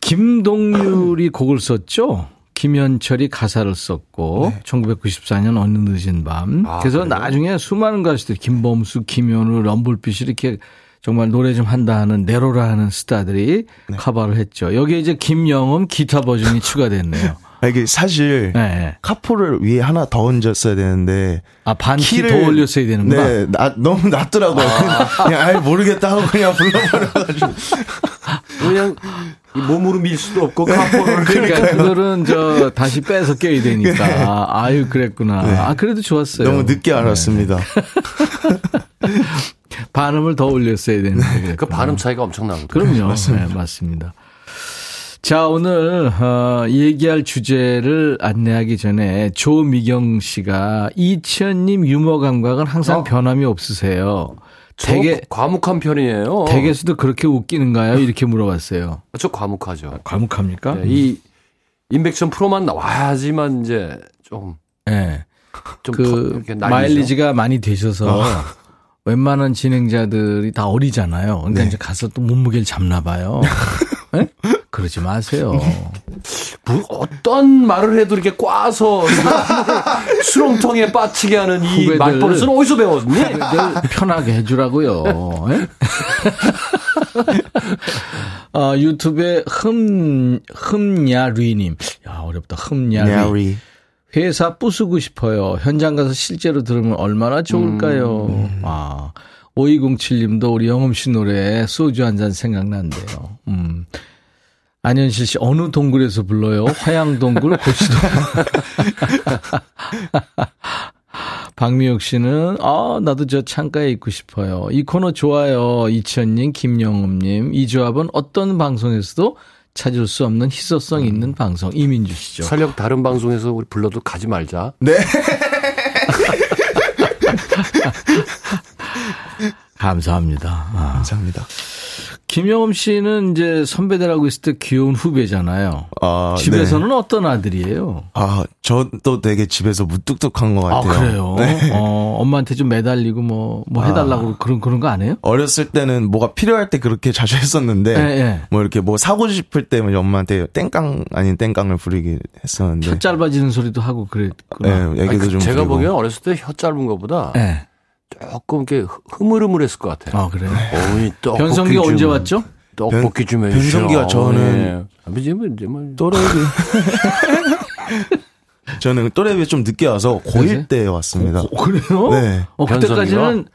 김동률이 곡을 썼죠. 김현철이 가사를 썼고 1994년 어느 늦은 밤. 아, 그래서 그래요? 나중에 수많은 가수들 김범수, 김현우, 럼블빛이 이렇게 정말 노래 좀 한다 하는 내로라 하는 스타들이 커버를 했죠. 여기에 이제 김영음 기타 버전이 <laughs> 추가됐네요. 아, 이게 사실 네. 카포를 위에 하나 더 얹었어야 되는데 아, 반키 더 올렸어야 되는구나. 네, 나, 너무 낮더라고요. <laughs> 그냥, 그냥 아예 모르겠다 하고 그냥 불러버려가지고. 그냥 이 몸으로 밀 수도 없고 카포를 그러니까 그거는 저 다시 빼서 껴야 되니까. 아유 그랬구나. 네. 아 그래도 좋았어요. 너무 늦게 알았습니다. <laughs> 반음을 더 올렸어야 되는데. 그 그랬구나. 발음 차이가 엄청나거든요. 그럼요. 맞습니다. 네, 맞습니다. 자, 오늘, 어, 얘기할 주제를 안내하기 전에 조미경 씨가 이치현님 유머 감각은 항상 어? 변함이 없으세요. 저 댁에, 과묵한 편이에요. 댁에서도 그렇게 웃기는가요? 이렇게 물어봤어요. 저 과묵하죠. 과묵합니까? 네, 이 인백션 프로만 나와야지만 이제 좀, 예. 좀그더 이렇게 날리죠. 마일리지가 많이 되셔서 웬만한 진행자들이 다 어리잖아요. 그러니까 네. 이제 가서 또 몸무게를 잡나 봐요. <laughs> 예? 그러지 마세요. 뭐 어떤 말을 해도 이렇게 꽈서 <laughs> 수렁통에 빠치게 하는 이. 말버릇은 어디서 배웠니? 늘 편하게 해주라고요. 예? 어, <laughs> 유튜브에 흠, 흠야리님. 야, 어렵다. 흠야리. 야리. 회사 부수고 싶어요. 현장 가서 실제로 들으면 얼마나 좋을까요? 아, 5207님도 우리 영음 씨 노래 소주 한 잔 생각난대요. 음. 안현실 씨 어느 동굴에서 불러요? 화양동굴, 고시동굴. <laughs> 박미옥 씨는 아 나도 저 창가에 있고 싶어요. 이 코너 좋아요. 이천님, 김영음님 이 조합은 어떤 방송에서도 찾을 수 없는 희소성 있는 방송 이민주 씨죠. 설령 다른 방송에서 우리 불러도 가지 말자. <laughs> 감사합니다. 아. 감사합니다. 김영음 씨는 이제 선배들하고 있을 때 귀여운 후배잖아요. 아, 집에서는 네. 어떤 아들이에요? 아, 저도 되게 집에서 무뚝뚝한 것 아, 같아요. 그래요? 네. 어, 엄마한테 좀 매달리고 뭐, 뭐 해달라고 그런, 그런 거 안 해요? 어렸을 때는 뭐가 필요할 때 그렇게 자주 했었는데, 예, 예. 뭐 이렇게 뭐 사고 싶을 때 엄마한테 땡깡 아닌 땡깡을 부리기 했었는데. 혀 짧아지는 소리도 하고 네, 그랬구나. 얘기도 아니, 그 좀. 제가. 보기엔 어렸을 때 혀 짧은 것보다 예. 조금 이렇게 흐물흐물했을 것 같아요. 아, 그래요? 어머니 떡볶이 변성기가 좀- 언제 왔죠? 떡볶이 좀 변- 해주세요. 변성기가 저는- 네. 아버지 뭐 이제 뭐 또래비. <laughs> 저는 또래비 좀 늦게 와서 고1 때 왔습니다. 어, 그래요? 네. 어, 그때까지는,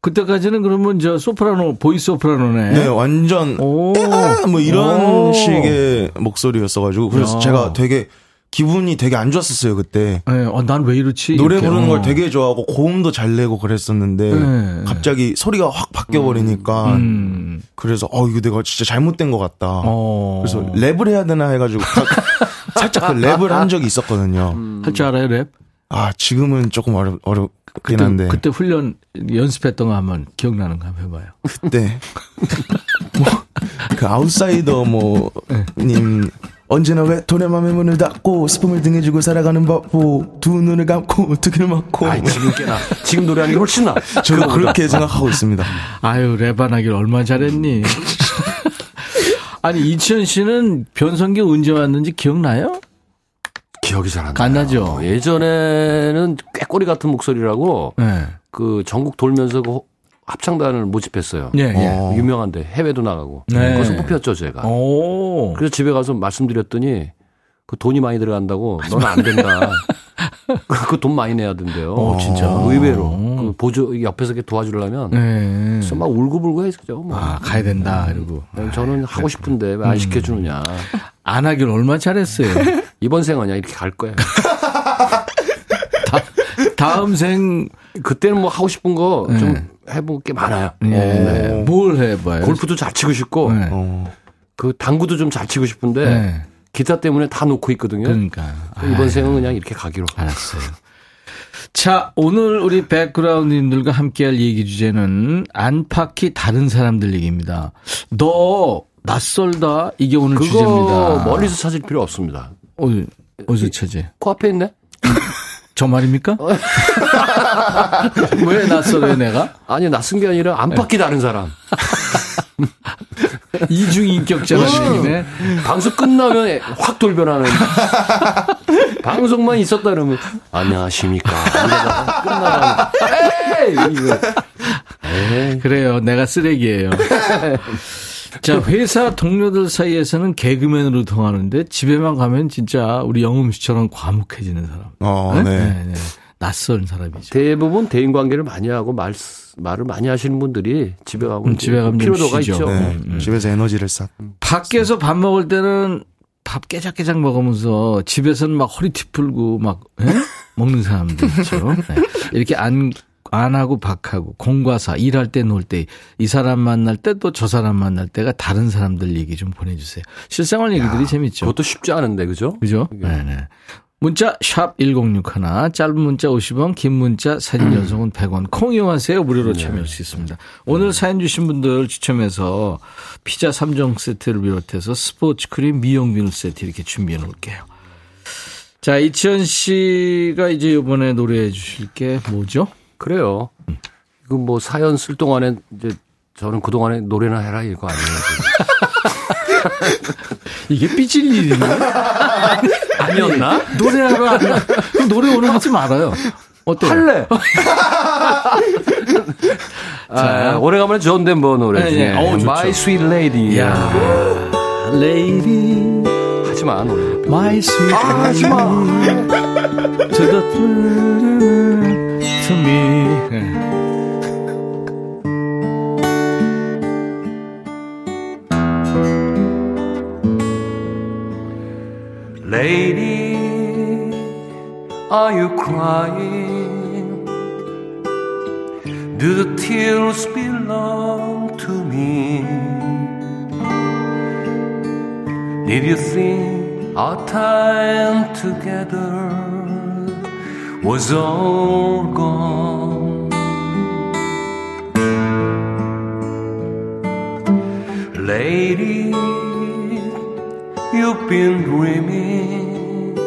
그때까지는 그러면 저 소프라노, boys 소프라노네. 네, 완전 오. 아, 뭐 이런 오. 식의 목소리였어가지고 그래서 야. 제가 되게 기분이 되게 안 좋았었어요 그때. 네, 어, 난 왜 이렇지? 노래 이렇게. 부르는 어. 걸 되게 좋아하고 고음도 잘 내고 그랬었는데 네. 갑자기 소리가 확 바뀌어 버리니까 음. 그래서 어 이거 내가 진짜 잘못된 것 같다. 어. 그래서 랩을 해야 되나 해가지고 가- <laughs> 살짝 그 랩을 한 적이 있었거든요. 할 줄 알아요, 랩? 아 지금은 조금 어렵 어렵긴 그때, 한데 그때 훈련 연습했던 거 한번 기억나는 거 한번 해봐요. 그때 <laughs> 뭐 그 아웃사이더 네. 뭐님 언제나 외톨이 맘의 문을 닫고 슬픔을 등에 지고 살아가는 바보 두 눈을 감고 <laughs> 두 귀를 막고 아이, 지금 깨나. 지금 노래하는 게 훨씬 나. 저는 그렇게 생각하고 있습니다. 아유, 랩 안 하길 얼마나 잘했니? <laughs> 아니, 이치현 씨는 변성기 언제 왔는지 기억나요? 기억이 잘 안 나요. 안 나죠? 예전에는 꾀꼬리 같은 목소리라고 네. 그 전국 돌면서 그 합창단을 모집했어요. 예, 예. 어, 유명한데 해외도 나가고. 네. 거기서 뽑혔죠, 제가. 오. 그래서 집에 가서 말씀드렸더니 그 돈이 많이 들어간다고 너는 안 된다. <laughs> 그 돈 많이 내야 된대요. 어, 진짜? 의외로 그 보조 옆에서 이렇게 도와주려면 네. 그래서 막 울고불고 했죠. 뭐. 아, 가야 된다. 그리고. 저는 하고 싶은데 왜 안 시켜주느냐. 안 하길 얼마 잘했어요. <laughs> 이번 생은 그냥 이렇게 갈 거야. <laughs> 다음 생, 그때는 뭐 하고 싶은 거좀 네. 해볼 게 많아요. 예. 네. 뭘 해봐요? 골프도 잘 치고 싶고 네. 어. 그 당구도 좀 잘 치고 싶은데 네. 기타 때문에 다 놓고 있거든요. 그러니까. 이번 생은 그냥 이렇게 가기로. 알았어요. 자, 오늘 우리 백그라운드님들과 함께할 얘기 주제는 안팎이 다른 사람들 얘기입니다. 너 낯설다 이게 오늘 주제입니다. 멀리서 찾을 필요 없습니다. 어디, 어디서 찾지? 코앞에 있네? <laughs> 저 말입니까? <laughs> 왜 낯설어요, 내가? 아니, 낯선 게 아니라 안팎이 다른 사람. <laughs> 이중인격자라는 얘기네. 방송 끝나면 확 돌변하는. <laughs> 방송만 있었다 그러면, 안녕하십니까. 끝나가면, 에이! 에이. 그래요. 내가 쓰레기예요. 자, 회사 동료들 사이에서는 개그맨으로 통하는데 집에만 가면 진짜 우리 영음 씨처럼 과묵해지는 사람. 어, 네. 네. 낯선 사람이죠. 대부분 대인 관계를 많이 하고 말, 말을 많이 하시는 분들이 집에 가고 음, 집에 가면 쉬죠. 있죠. 네. 음. 집에서 에너지를 싹. 밖에서 밥 먹을 때는 밥 깨작깨작 먹으면서 집에서는 막 허리 티 풀고 막 예? 먹는 사람들 있죠. 네. 이렇게 안, 안 하고 박하고 공과사 일할 때 놀 때 이 사람 만날 때 또 저 사람 만날 때가 다른 사람들 얘기 좀 보내주세요. 실생활 얘기들이 재밌죠. 그것도 쉽지 않은데, 그죠? 그죠? 네네. 문자 샵 1061, 짧은 문자 50원, 긴 문자 사진 <clears throat> 연속은 100원. 콩 이용하세요. 무료로 참여할 수 있습니다. 오늘 사연 주신 분들 추첨해서 피자 3종 세트를 비롯해서 스포츠 크림 미용 비누 세트 이렇게 준비해 놓을게요. 자, 이치현 씨가 이제 이번에 노래해 주실 게 뭐죠? 그래요. 이거 뭐 사연 쓸 동안에 이제 저는 그 동안에 노래나 해라 이거 아니에요. <laughs> 이게 삐질 일인데? <laughs> 아니었나? 노래하러 안 나- 그럼 노래 오늘 하지 말아요. 어때요? 할래. <laughs> 아, 오래간만에 좋은 덴버 노래 네, 중에 네. 어우, 좋죠. My Sweet Lady. 야, lady, 하지 마 노래. my sweet 아, 하지 마. To me. Lady, are you crying? Do the tears belong to me? Did you think our time together was all gone? Lady, you've been dreaming.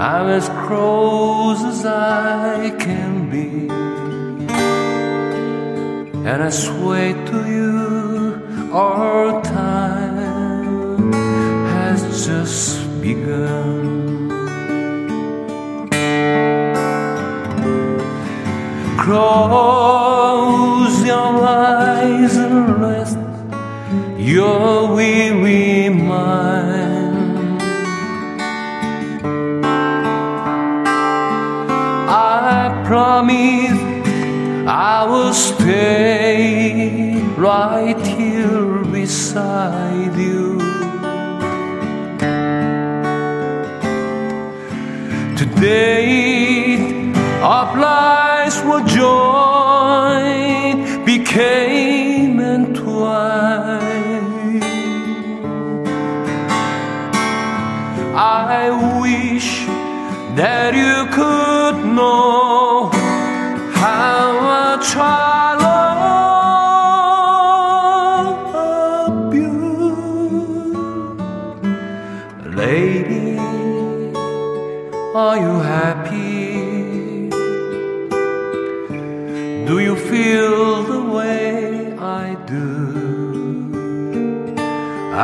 I'm as close as I can be. And I swear to you, our time has just begun. Close your eyes and rest your weary mind. I promise I will stay right here beside you. Today, our lives were joined, became entwined. I wish that you could know how I love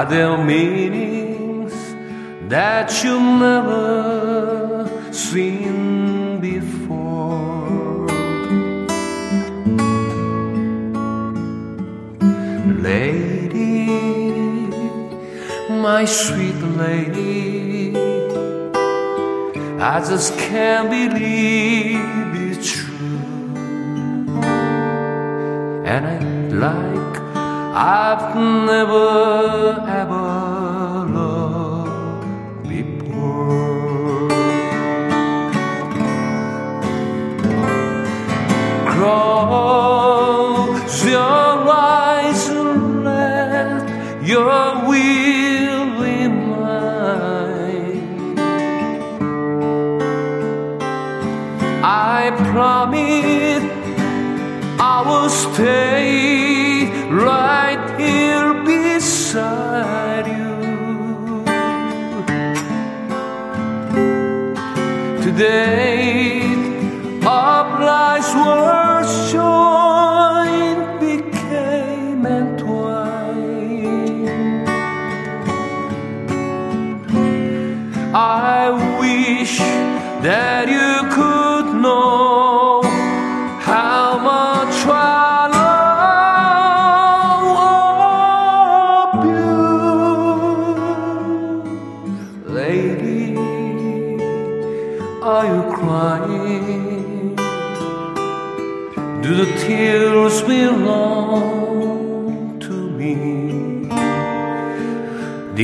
Are there meanings that you never seen before? Lady, my sweet lady, I just can't believe I've never ever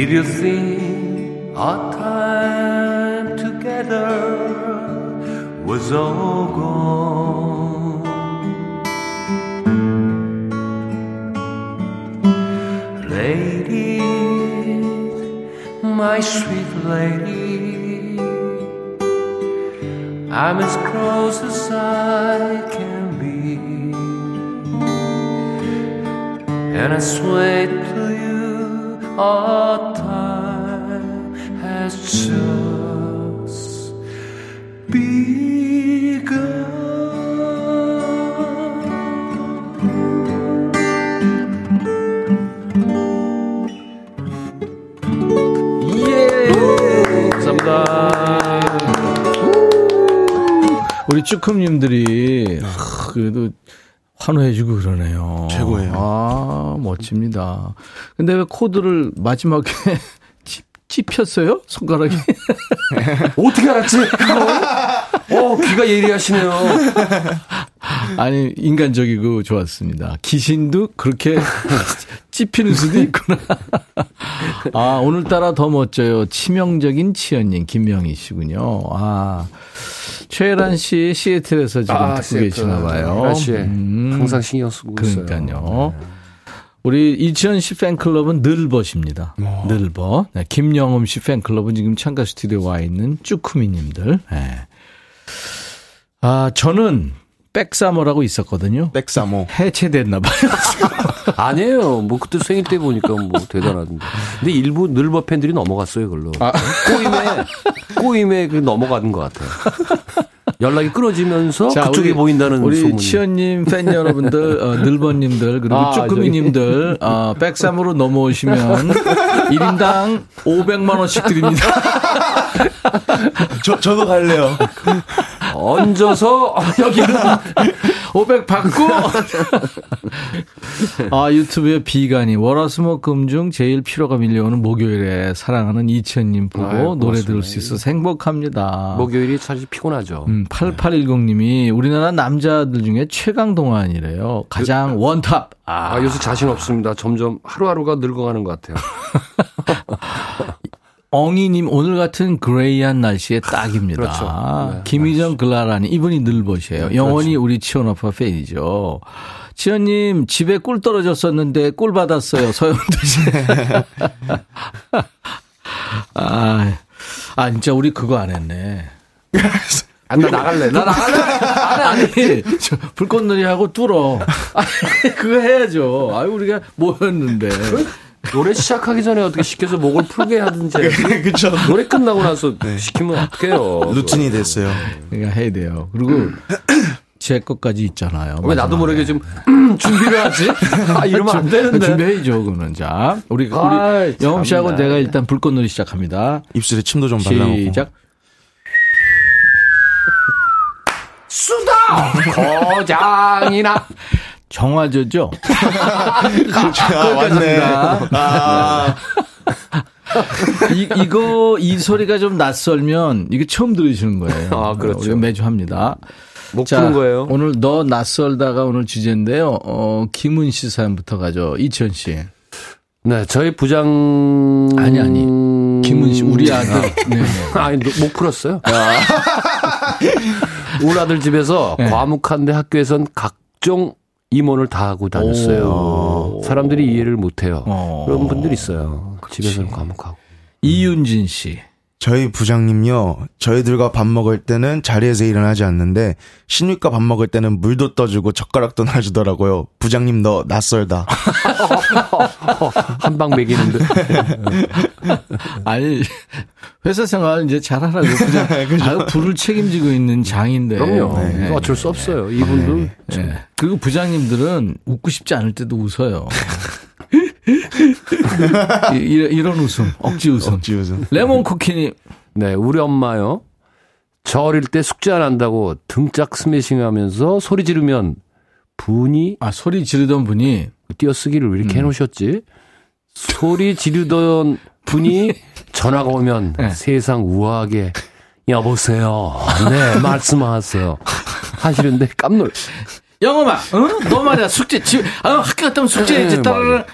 Did you think our time together was all gone? Lady, my sweet lady, I'm as close as I 쭈쿰님들이 하, 그래도 환호해주고 그러네요. 최고예요. 아, 멋집니다. 근데 왜 코드를 마지막에 <laughs> 찝, 찝혔어요? 손가락이? <laughs> 어떻게 알았지? 어, 귀가 예리하시네요. <laughs> 아니, 인간적이고 좋았습니다. 귀신도 그렇게 찝히는 수도 있구나. 아, 오늘따라 더 멋져요. 치명적인 치연님, 김명희 씨군요. 아, 최혜란 씨 시애틀에서 지금 아, 듣고 시애틀. 계시나 봐요. 혜란 씨, 음. 항상 신경 쓰고 있어요. 그러니까요. 우리 이치현 씨 팬클럽은 늘버십니다. 늘버. 네, 김영음 씨 팬클럽은 지금 창가 스튜디오에 와 있는 쭈쿠미님들. 네. 아, 저는 백사모라고 있었거든요. 백사모. 해체됐나 봐요. <laughs> 아니에요. 뭐 그때 생일 때 보니까 뭐 대단하던데. 근데 일부 늘버 팬들이 넘어갔어요, 그걸로. 꼬임에 꼬임에 그 넘어가는 것 같아요. 연락이 끊어지면서 그쪽에 우리, 보인다는 우리 소문이. 치현님 팬 여러분들, 어, 늘버님들, 그리고 아, 쭈꾸미님들, 어, 백삼으로 넘어오시면 <laughs> 1인당 500만 원씩 드립니다. 저, 저도 갈래요. 얹어서 여기는 500 받고. 아, 유튜브에 비간이 월화수목 금중 제일 피로가 밀려오는 목요일에 사랑하는 이천님 보고 아유, 노래. 들을 수 있어서 행복합니다. 목요일이 사실 피곤하죠. 음, 8810님이 우리나라 남자들 중에 최강 동안이래요. 가장 원톱. 아, 아, 요새 자신 없습니다. 점점 하루하루가 늙어가는 것 같아요. <laughs> 엉이님 오늘 같은 gray한 날씨에 딱입니다. 그렇죠. 네, 김희정 글라라니 이분이 늘 보셔요. 영원히 우리 치현 오빠 팬이죠. 치현님 집에 꿀 떨어졌었는데 꿀 받았어요. 서영도 씨. <laughs> 아, 아 진짜 우리 그거 안 했네. <laughs> 아, 나 나갈래. 나 나갈래. 아니, 저 불꽃놀이 하고 뚫어. <laughs> 아니, 그거 해야죠. 아유, 우리가 뭐였는데. 노래 시작하기 전에 어떻게 시켜서 목을 풀게 하든지. 그쵸. 노래 끝나고 나서 <laughs> 시키면 어떡해요. 루틴이 됐어요. 그러니까 해야 돼요. 그리고 <clears throat> 제 것까지 있잖아요. 왜 나도 마지막에. 모르게 좀 음, <clears throat> 준비를 하지? 아, 이러면 안 되는데. 준비해야죠, 그거는. 자, 우리, 아이, 우리 영업 씨하고. 내가 일단 불꽃놀이 시작합니다. 입술에 침도 좀 발라놓고. 시작. 수다! <laughs> 고장이나. 정화조죠? <laughs> 아, 맞네. 아, 이, 이거, 이 소리가 좀 낯설면 이게 처음 들으시는 거예요. 아, 그렇죠. 우리가 매주 합니다. 목 푸는 거예요. 오늘 너 낯설다가 오늘 주제인데요. 어, 김은 씨 사연부터 가죠. 이천 씨. 네, 저희 부장. 아니, 아니. 김은 씨, 우리 아들. 네, 네. <laughs> 아니, 못 풀었어요. <laughs> 우리 아들 집에서 네. 과묵한데 학교에선 각종 임원을 다 하고 다녔어요. 사람들이 이해를 못 해요. 어. 그런 분들 있어요. 집에서는 과묵하고. 이윤진 씨. 저희 부장님요, 저희들과 밥 먹을 때는 자리에서 일어나지 않는데, 신입과 밥 먹을 때는 물도 떠주고 젓가락도 <laughs> 놔주더라고요. 부장님 너 낯설다. <laughs> 한 방 먹이는데. <laughs> 아니, 회사 생활 이제 잘하라고. 그냥, 불을 책임지고 있는 장인데. 그럼요. 네. 어쩔 수 없어요. 이분도 네. 그리고 부장님들은 웃고 싶지 않을 때도 웃어요. 이, 이- 이런 웃음, 억지 웃음. 억지 웃음. 레몬 쿠키님, 네, 우리 엄마요. 저 어릴 때 숙제 안 한다고 등짝 스매싱 하면서 소리 지르면 분이 아, 소리 지르던 분이, 띄어쓰기를 왜 음. 이렇게 해놓으셨지? 소리 지르던 분이 <laughs> 전화가 오면 네. 세상 우아하게 여보세요. 네, <laughs> 말씀하세요. 하시는데 깜놀. 영엄아, 어? 너 말이야, 숙제, 지, 아, 학교 갔다 오면 숙제 이제 네, 따라라.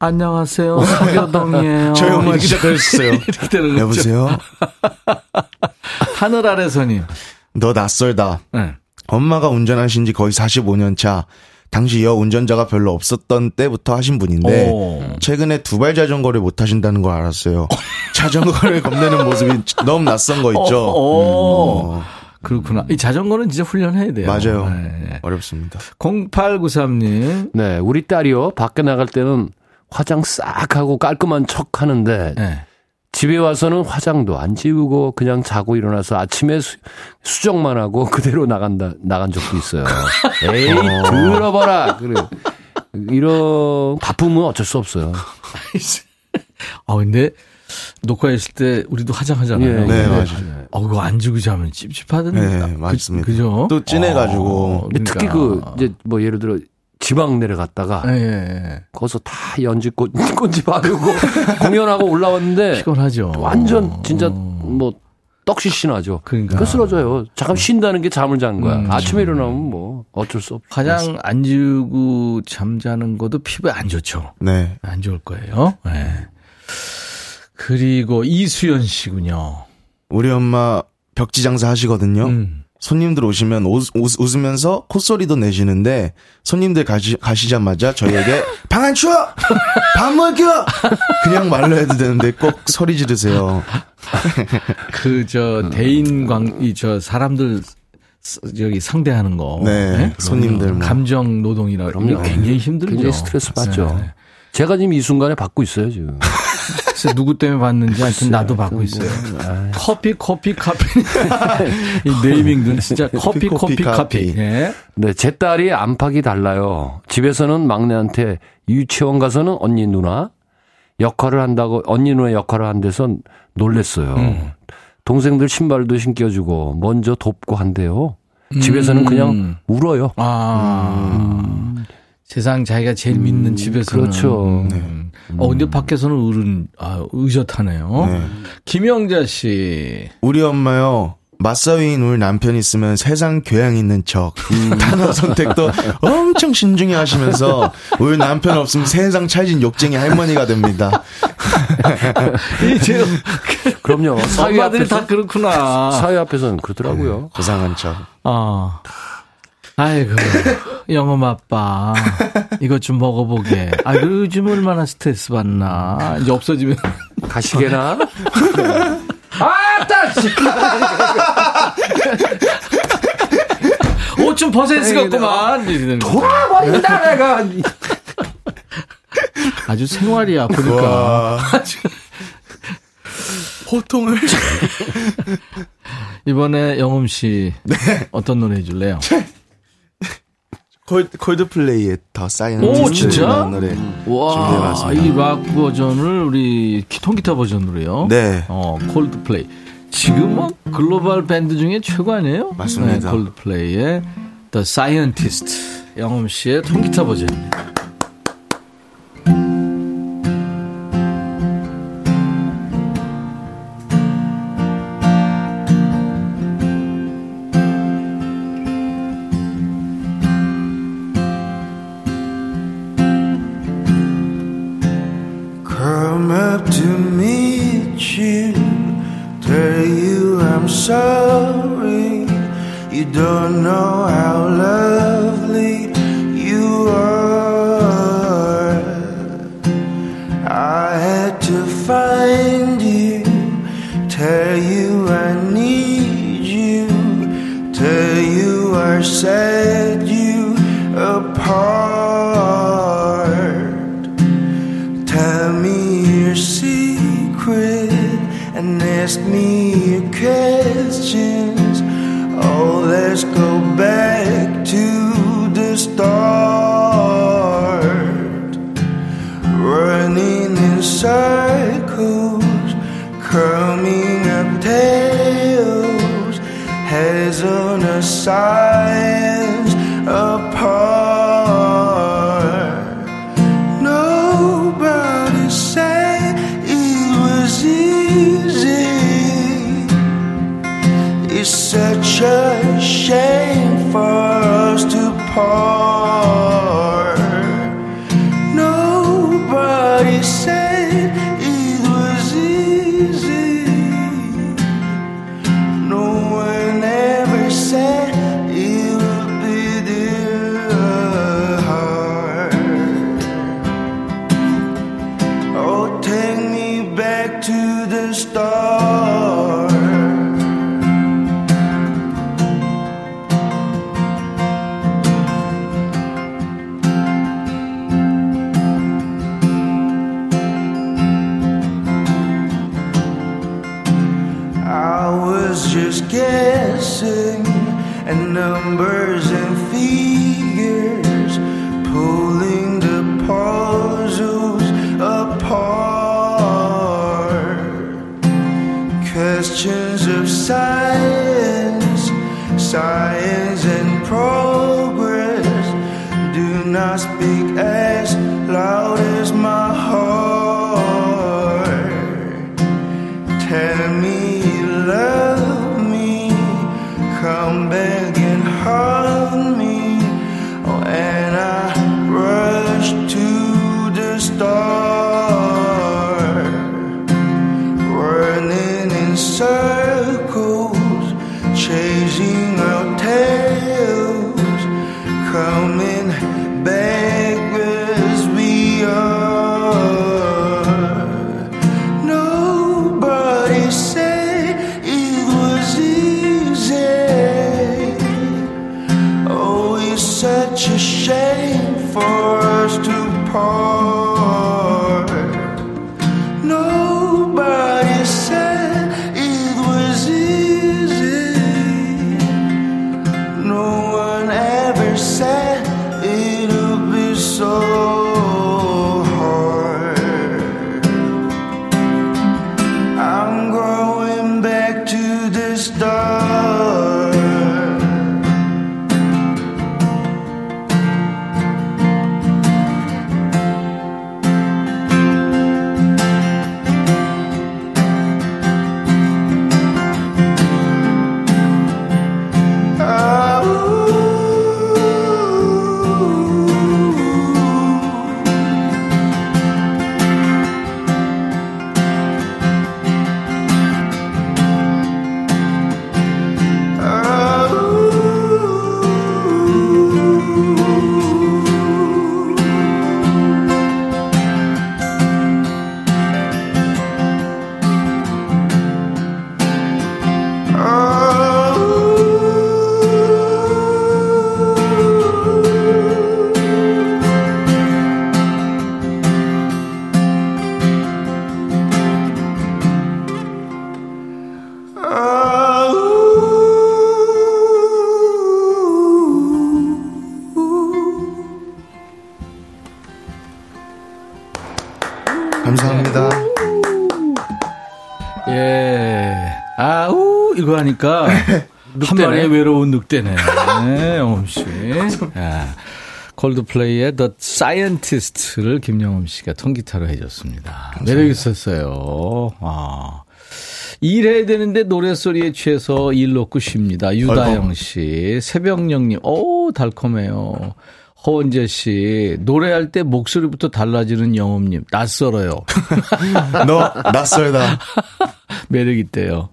안녕하세요, 서교동이에요. 저희 엄마 이렇게 되는 거죠. 여보세요? <laughs> 하늘 아래서님. 너 낯설다. 네. 엄마가 운전하신 지 거의 45년 차. 당시 여 운전자가 별로 없었던 때부터 하신 분인데 오. 최근에 두발 자전거를 못 하신다는 걸 알았어요. <laughs> 자전거를 겁내는 모습이 너무 낯선 거 있죠. 어, 어, 그렇구나. 이 자전거는 진짜 훈련해야 돼요. 맞아요. 네. 어렵습니다. 0893님. 네, 우리 딸이요. 밖에 나갈 때는 화장 싹 하고 깔끔한 척 하는데 네. 집에 와서는 화장도 안 지우고 그냥 자고 일어나서 아침에 수, 수정만 하고 <laughs> 그대로 나간다 나간 적도 있어요. <laughs> 에이 들어봐라. 그래. 이런 바쁨은 어쩔 수 없어요. <laughs> 아, 근데 녹화했을 때 우리도 화장하잖아요. 예, 네, 근데 맞아요. 어, 그거 안 주고 자면 찝찝하던데. 네, 맞습니다. 그, 죠또 진해가지고 근데 특히 그 이제 뭐 예를 들어 지방 내려갔다가 예, 예. 거기서 다 연지 꽃 <laughs> 꽃지 바르고 <laughs> 공연하고 올라왔는데 피곤하죠. 완전 진짜 뭐 떡시시 나죠. 그러니까. 그 쓰러져요. 잠깐 쉰다는 게 잠을 자는 거야. 음. 아침에 일어나면 뭐 어쩔 수 없. 화장 안 지우고 잠자는 것도 피부에 안 좋죠. 네. 안 좋을 거예요. 예. 그리고 이수연 씨군요. 우리 엄마 벽지 장사 하시거든요. 음. 손님들 오시면 웃, 웃, 웃으면서 콧소리도 내시는데 손님들 가시, 가시자마자 저희에게 <laughs> 방 안 추워! 밥 먹여! 그냥 말로 해도 되는데 꼭 소리 지르세요. <laughs> 그, 저, 대인 광, 이, 저, 사람들, 스- 저기 상대하는 거. 네, 손님들 뭐. 감정 노동이라. 그럼요. 이거 굉장히 힘들죠. 굉장히 스트레스 받죠. 네. 제가 지금 이 순간에 받고 있어요 지금. <laughs> 글쎄 누구 때문에 받는지 하여튼 나도 받고 뭐, 있어요. 커피, 커피, 카페. 이 네이밍도 진짜 커피, 커피, 커피, 카페. 예. 네, 제 딸이 안팎이 달라요. 집에서는 막내한테 유치원 가서는 언니 누나 역할을 한다고 언니 누나 역할을 한 데서 놀랬어요. 음. 동생들 신발도 신겨주고 먼저 돕고 한대요. 집에서는 그냥 음. 울어요. 아. 세상 자기가 제일 믿는 집에서는. 그렇죠. 음. 어, 근데 밖에서는 어른, 아, 의젓하네요. 네. 김영자 씨. 우리 엄마요. 맞사위인 우리 남편 있으면 세상 교양 있는 척. <laughs> 단어 선택도 엄청 신중히 하시면서 우리 남편 없으면 세상 찰진 욕쟁이 할머니가 됩니다. <laughs> 이, 제, 그럼요. 사위 엄마들이 앞에서 다 그렇구나. 사위 앞에서는 그러더라고요. 고상한 척. 어. 아이고 <laughs> 영엄 아빠 이거 좀 먹어보게. 아 요즘 얼마나 스트레스 받나. 이제 없어지면 가시게나. <laughs> 아따 씨. 옷 좀 벗어 쓰겠구만. 돌아버린다 내가. 아주 생활이야 보니까. 보통을 이번에 영흠 씨 네. 어떤 노래 해줄래요? 콜드, 콜드플레이의 The Scientist 오 진짜? 노래 음. 와, 이 락 버전을 우리 통기타 버전으로요. 네. 어, 콜드플레이. 지금 뭐 글로벌 밴드 중에 최고 아니에요? 맞습니다. 네, 콜드플레이의 The Scientist 영음 씨의 통기타 버전입니다. 한 마리의 외로운 늑대네. <laughs> 네, 영엄 씨. 야. 콜드플레이의 The Scientist를 김영엄 씨가 통기타로 해줬습니다. 매력 있었어요. 아. 일해야 되는데 노래소리에 취해서 일 놓고 쉽니다. 유다영 씨, 새벽령님, 오, 달콤해요. 허원재 씨, 노래할 때 목소리부터 달라지는 영업님, 낯설어요. <laughs> 너 낯설다. <laughs> 매력 있대요.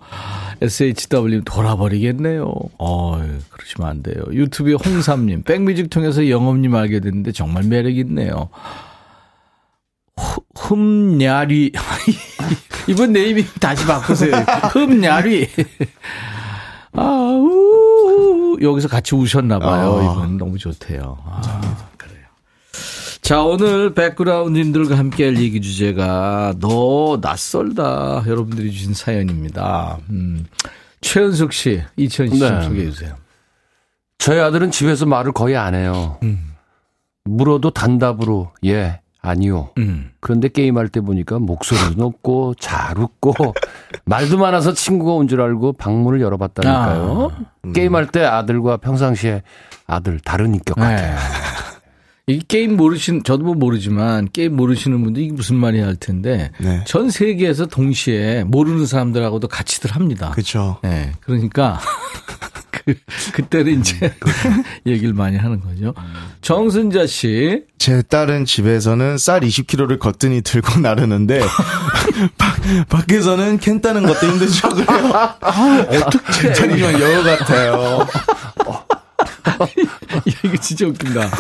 SHW 돌아버리겠네요. 어, 그러시면 안 돼요. 유튜브에 홍삼님, 백뮤직 통해서 영업님 알게 됐는데 정말 매력 있네요. 흠냐리. <laughs> 이번 네이밍 다시 바꾸세요. 흠냐리. <laughs> 아우, 여기서 같이 우셨나 봐요. 아. 이분 너무 좋대요. 아. 자, 오늘 백그라운드님들과 함께 할 얘기 주제가 너 낯설다. 여러분들이 주신 사연입니다. 음. 최은숙 씨, 이천 씨좀 네. 소개해 주세요. 저희 아들은 집에서 말을 거의 안 해요. 물어도 단답으로 예, 아니요. 음. 그런데 게임할 때 보니까 목소리도 <laughs> 높고 잘 웃고 <laughs> 말도 많아서 친구가 온 줄 알고 방문을 열어봤다니까요. 게임할 때 아들과 평상시에 아들 다른 인격 같아요. <laughs> 네. 이 게임 모르신 저도 뭐 모르지만 게임 모르시는 분들 이게 무슨 말이야 할 텐데 네. 전 세계에서 동시에 모르는 사람들하고도 같이들 합니다. 그쵸. 네, 그러니까 <laughs> 그 그때는 이제 <laughs> 얘기를 많이 하는 거죠. 정순자 씨, 제 딸은 집에서는 쌀 20kg를 거뜬히 들고 <laughs> 나르는데 밖, 밖에서는 캔 따는 것도 힘든 척을 해요. 어떻게? 정말 여우 같아요. <laughs> 야, 이거 진짜 웃긴다. <laughs>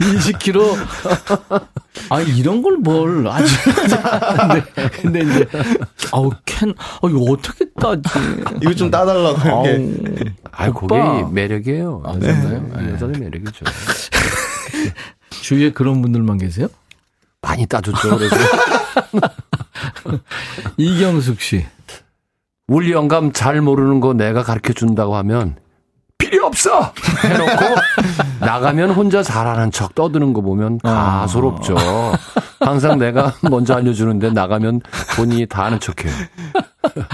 20kg. 아, 이런 걸 뭘, 아직. 근데, <laughs> 근데 이제, 아우, 캔, 아, 이거 어떻게 따지? 이거 좀 따달라고 아우. 아, 그게. 매력이에요. 아, 그런가요? 네. 여자의 매력이죠. 주위에 그런 분들만 계세요? 많이 따줬죠. 그래서 이경숙 씨. 우리 영감 잘 모르는 거 내가 가르쳐 준다고 하면 필요 없어 <laughs> 해놓고 나가면 혼자 잘하는 척 떠드는 거 보면 가소롭죠. 항상 내가 먼저 알려주는데 나가면 본인이 다 아는 척해요.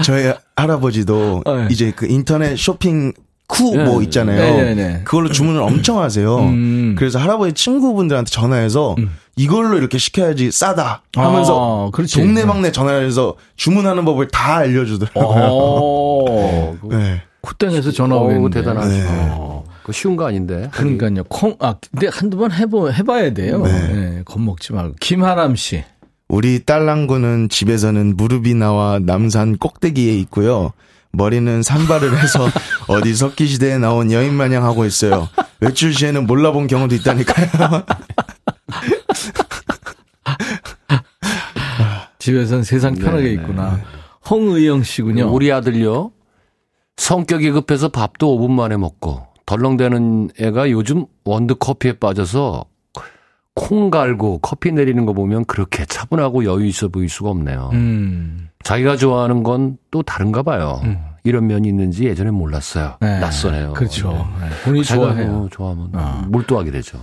저희 할아버지도 네. 이제 그 인터넷 쇼핑 쿠 네. 뭐 있잖아요. 네, 네, 네. 그걸로 주문을 엄청 하세요. 음. 그래서 할아버지 친구분들한테 전화해서 이걸로 이렇게 시켜야지 싸다 하면서 아. 동네방네 전화해서 주문하는 법을 다 알려주더라고요. 어, <laughs> 네. 쿠땡에서 전화 오겠는데. 대단하죠. 네. 어, 그거 쉬운 거 아닌데. 그러니까요. 콩, 아, 근데 한두 번 해보, 해봐야 돼요. 네. 네, 겁먹지 말고. 김하람 씨. 우리 딸랑구는 집에서는 무릎이 나와 남산 꼭대기에 있고요. 머리는 산발을 해서 <laughs> 어디 석기 시대에 나온 여인 마냥 하고 있어요. 외출 시에는 몰라본 경우도 있다니까요. <laughs> 집에선 세상 편하게 네, 있구나. 홍의영 씨군요. 우리 아들요. 성격이 급해서 밥도 5분 만에 먹고 덜렁대는 애가 요즘 원두커피에 빠져서 콩 갈고 커피 내리는 거 보면 그렇게 차분하고 여유 있어 보일 수가 없네요. 음. 자기가 좋아하는 건 또 다른가 봐요. 이런 면이 있는지 예전에 몰랐어요. 네. 낯서네요. 그렇죠. 네. 네. 본인이 좋아해요. 뭐 좋아하면 어. 몰두하게 되죠.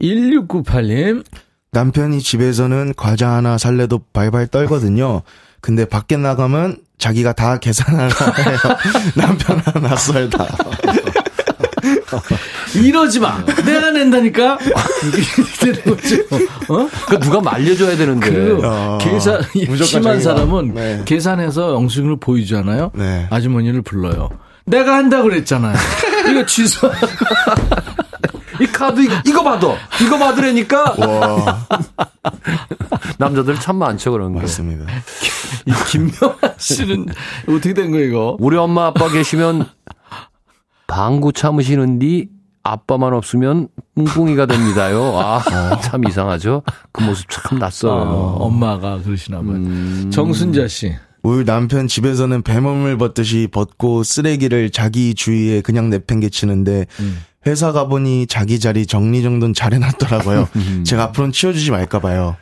1698님. 남편이 집에서는 과자 하나 살래도 발발 떨거든요. 근데 밖에 나가면 자기가 다 계산하라 해요. 남편 하나 썰다. 이러지 마. 내가 낸다니까. 이게 되는 거죠. 어? 그 누가 말려줘야 되는데. 그 어, 계산 무조건 심한. 사람은 네. 계산해서 영수증을 보이잖아요. 네. 아주머니를 불러요. 내가 한다 그랬잖아요. 이거 취소. <laughs> 이 카드 이거, 이거 받아. 이거 받으라니까. 와, <laughs> 남자들 참 많죠 그런 게. 맞습니다. 이 김명환 씨는 어떻게 된 거예요, 이거? 우리 엄마 아빠 계시면 방구 참으시는디 아빠만 없으면 뿡뿡이가 됩니다요. 아, 참 이상하죠? 그 모습 참 낯설어요. 어, 엄마가 그러시나 봐요. 음. 정순자 씨. 우리 남편 집에서는 배몸을 벗듯이 벗고 쓰레기를 자기 주위에 그냥 내팽개치는데 회사 가보니 자기 자리 정리정돈 잘 해놨더라고요. <laughs> 제가 앞으로는 치워주지 말까 봐요.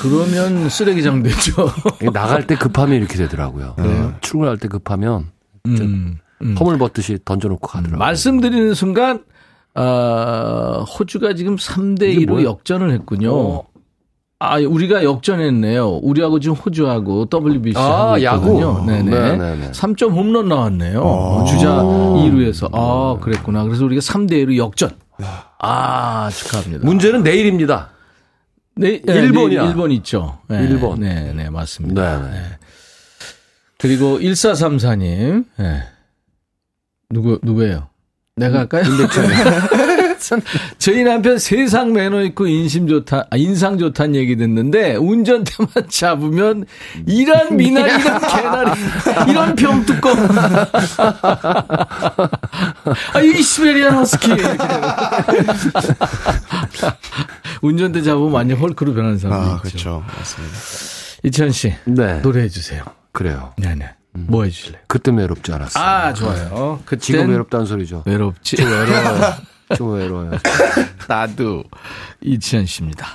그러면 쓰레기장 되죠. <laughs> 나갈 때 급하면 이렇게 되더라고요. 출근할 때 급하면 음, 음. 허물 벗듯이 던져놓고 가더라고요. 말씀드리는 순간 아, 호주가 지금 3대 이게 2로 뭐야? 역전을 했군요. 어. 아, 우리가 역전했네요. 우리하고 지금 호주하고 WBC 아, 하고 야구? 있거든요. 네네. 네네네. 3점 홈런 나왔네요. 어, 주자 2루에서. 아, 그랬구나. 그래서 우리가 3대 1로 역전. 아, 축하합니다. 문제는 내일입니다. 네, 네, 일본이야. 네, 일본 있죠. 네, 일본. 네, 네, 맞습니다. 네. 그리고 1434님. 네. 누구, 누구예요? 내가 할까요? <laughs> 저희 남편 세상 매너 있고 인심 좋다, 아, 인상 좋다는 얘기 듣는데 운전대만 <laughs> 잡으면 이런 미나리, 이런 개나리, <laughs> 이런 병뚜껑. <laughs> 아, 이 시베리안 허스키. 운전대 잡으면 완전 헐크로 변하는 사람이 아, 있죠. 그렇죠. 맞습니다. 이찬 씨, 네. 노래해 주세요. 그래요. 네네. 뭐 해주실래요? 그때 외롭지 않았어요. 아, 좋아요. 그땐 지금 외롭다는 소리죠. 외롭지. 좀 외로워요. 좀 외로워요. <laughs> 나도 이치현 씨입니다.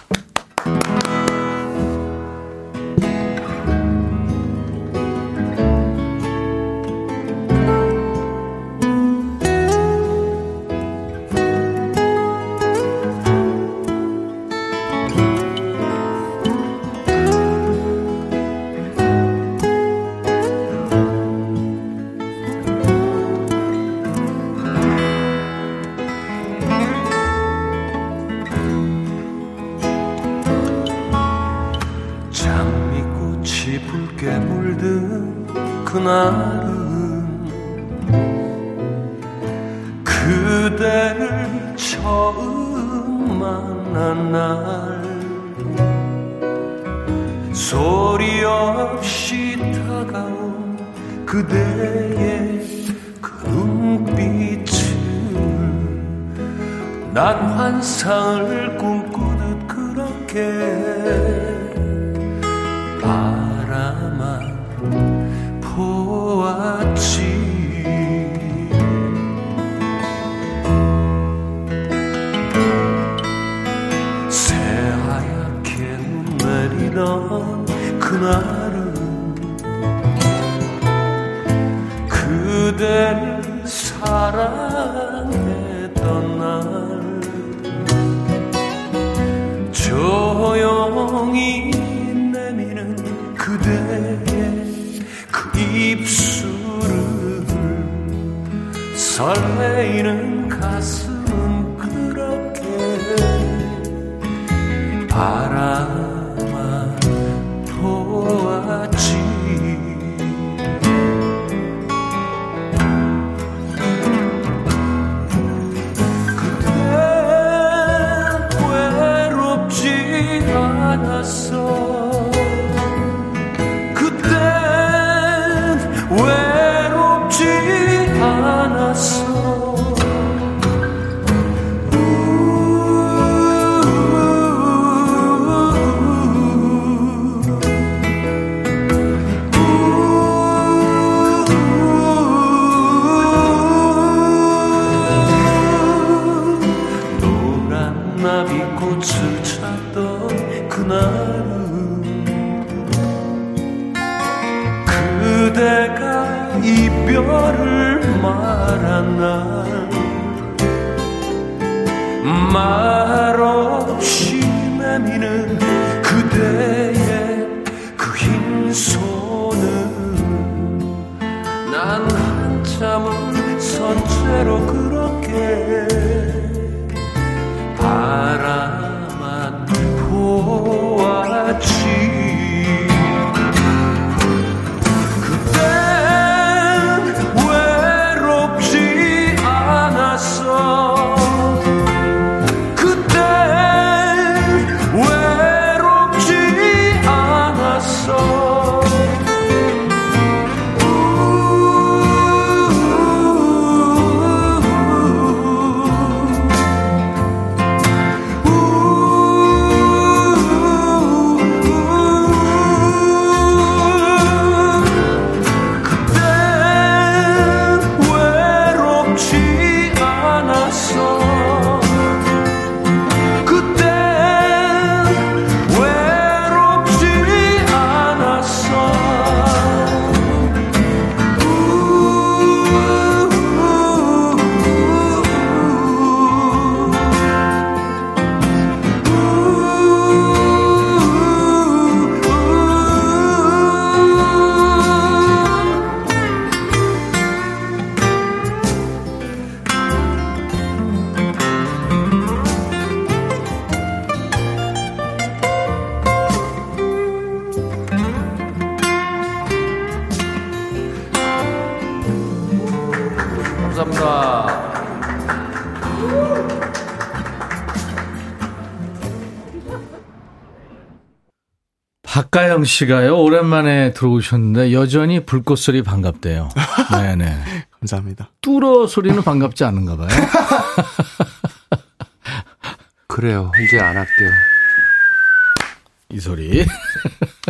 박가영 씨가요, 오랜만에 들어오셨는데, 여전히 불꽃 소리 반갑대요. <laughs> 네네. 감사합니다. 뚫어 소리는 반갑지 않은가 봐요. <laughs> 그래요. 이제 안 할게요. 이 소리.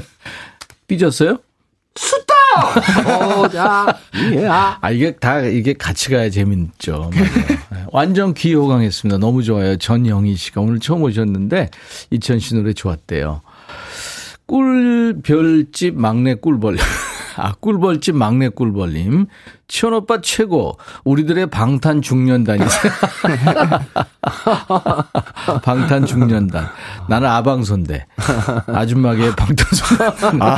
<laughs> 삐졌어요? 어, 자, 예, 아. 아, 이게 다, 이게 같이 가야 재밌죠. 맞아요. 네, 완전 귀호강했습니다. 너무 좋아요. 전영희 씨가 오늘 처음 오셨는데, 이천 씨 노래 좋았대요. 꿀별집 막내 꿀벌. <laughs> 아, 꿀벌집 막내 꿀벌님. 치원 오빠 최고. 우리들의 방탄 중년단이세요. <laughs> 방탄 중년단. 나는 아방손대. 아줌마계 방탄소년. 아,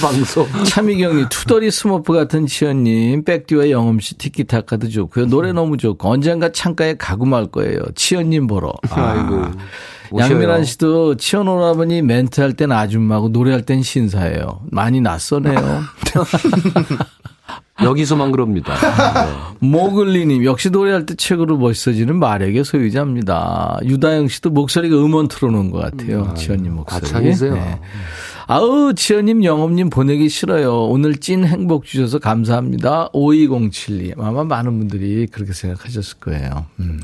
방송. 차미경이 투덜이 스머프 같은 치현님, 백디와 영음씨 티키타카도 좋고요. 노래 너무 좋고 언젠가 창가에 가고 말 거예요. 치현님 보러. 아이고. 양민환 씨도 치현 오라버니 멘트 할 땐 아줌마고 노래할 땐 신사예요. 많이 낯서네요. <laughs> 여기서만 그럽니다. <laughs> 모글리님 역시 노래할 때 최고로 멋있어지는 마력의 소유자입니다. 유다영 씨도 목소리가 음원 틀어놓은 것 같아요. 치현님 목소리. 네. 가창이세요. 아우, 지연님, 영업님 보내기 싫어요. 오늘 찐 행복 주셔서 감사합니다. 5207님. 아마 많은 분들이 그렇게 생각하셨을 거예요. 음.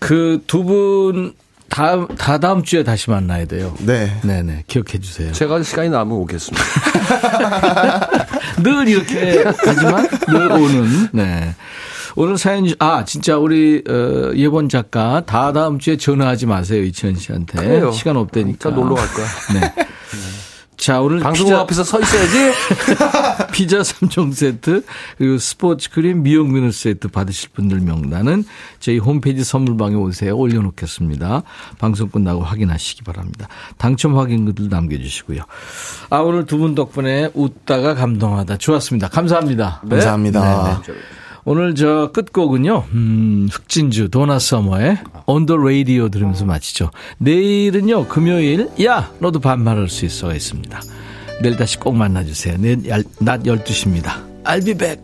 그두 분, 다, 다 다음 주에 다시 만나야 돼요. 네. 네 네. 기억해 주세요. 제가 시간이 남으면 오겠습니다. <laughs> 늘 이렇게 하지만 늘 오는, 네. 오늘 사연, 주- 아, 진짜 우리, 어, 예본 작가 다 다음 주에 전화하지 마세요. 이치현 씨한테. 그래요. 시간 없다니까. 자, 놀러 갈 거야. 네. 자, 오늘 방송국 피자, 앞에서 서 있어야지. <laughs> 피자 3종 세트, 그리고 스포츠 크림 미용 비누 세트 받으실 분들 명단은 저희 홈페이지 선물방에 오세요. 올려놓겠습니다. 방송 끝나고 확인하시기 바랍니다. 당첨 확인글도 남겨주시고요. 아, 오늘 두 분 덕분에 웃다가 감동하다. 좋았습니다. 감사합니다. 감사합니다. 오늘 저 끝곡은요, 음, 흑진주 도나 서머의 On the Radio 들으면서 마치죠. 내일은요, 금요일, 야, 너도 반말할 수 있어가 있습니다. 내일 다시 꼭 만나주세요. 내일 얄- 낮 12시입니다. I'll be back.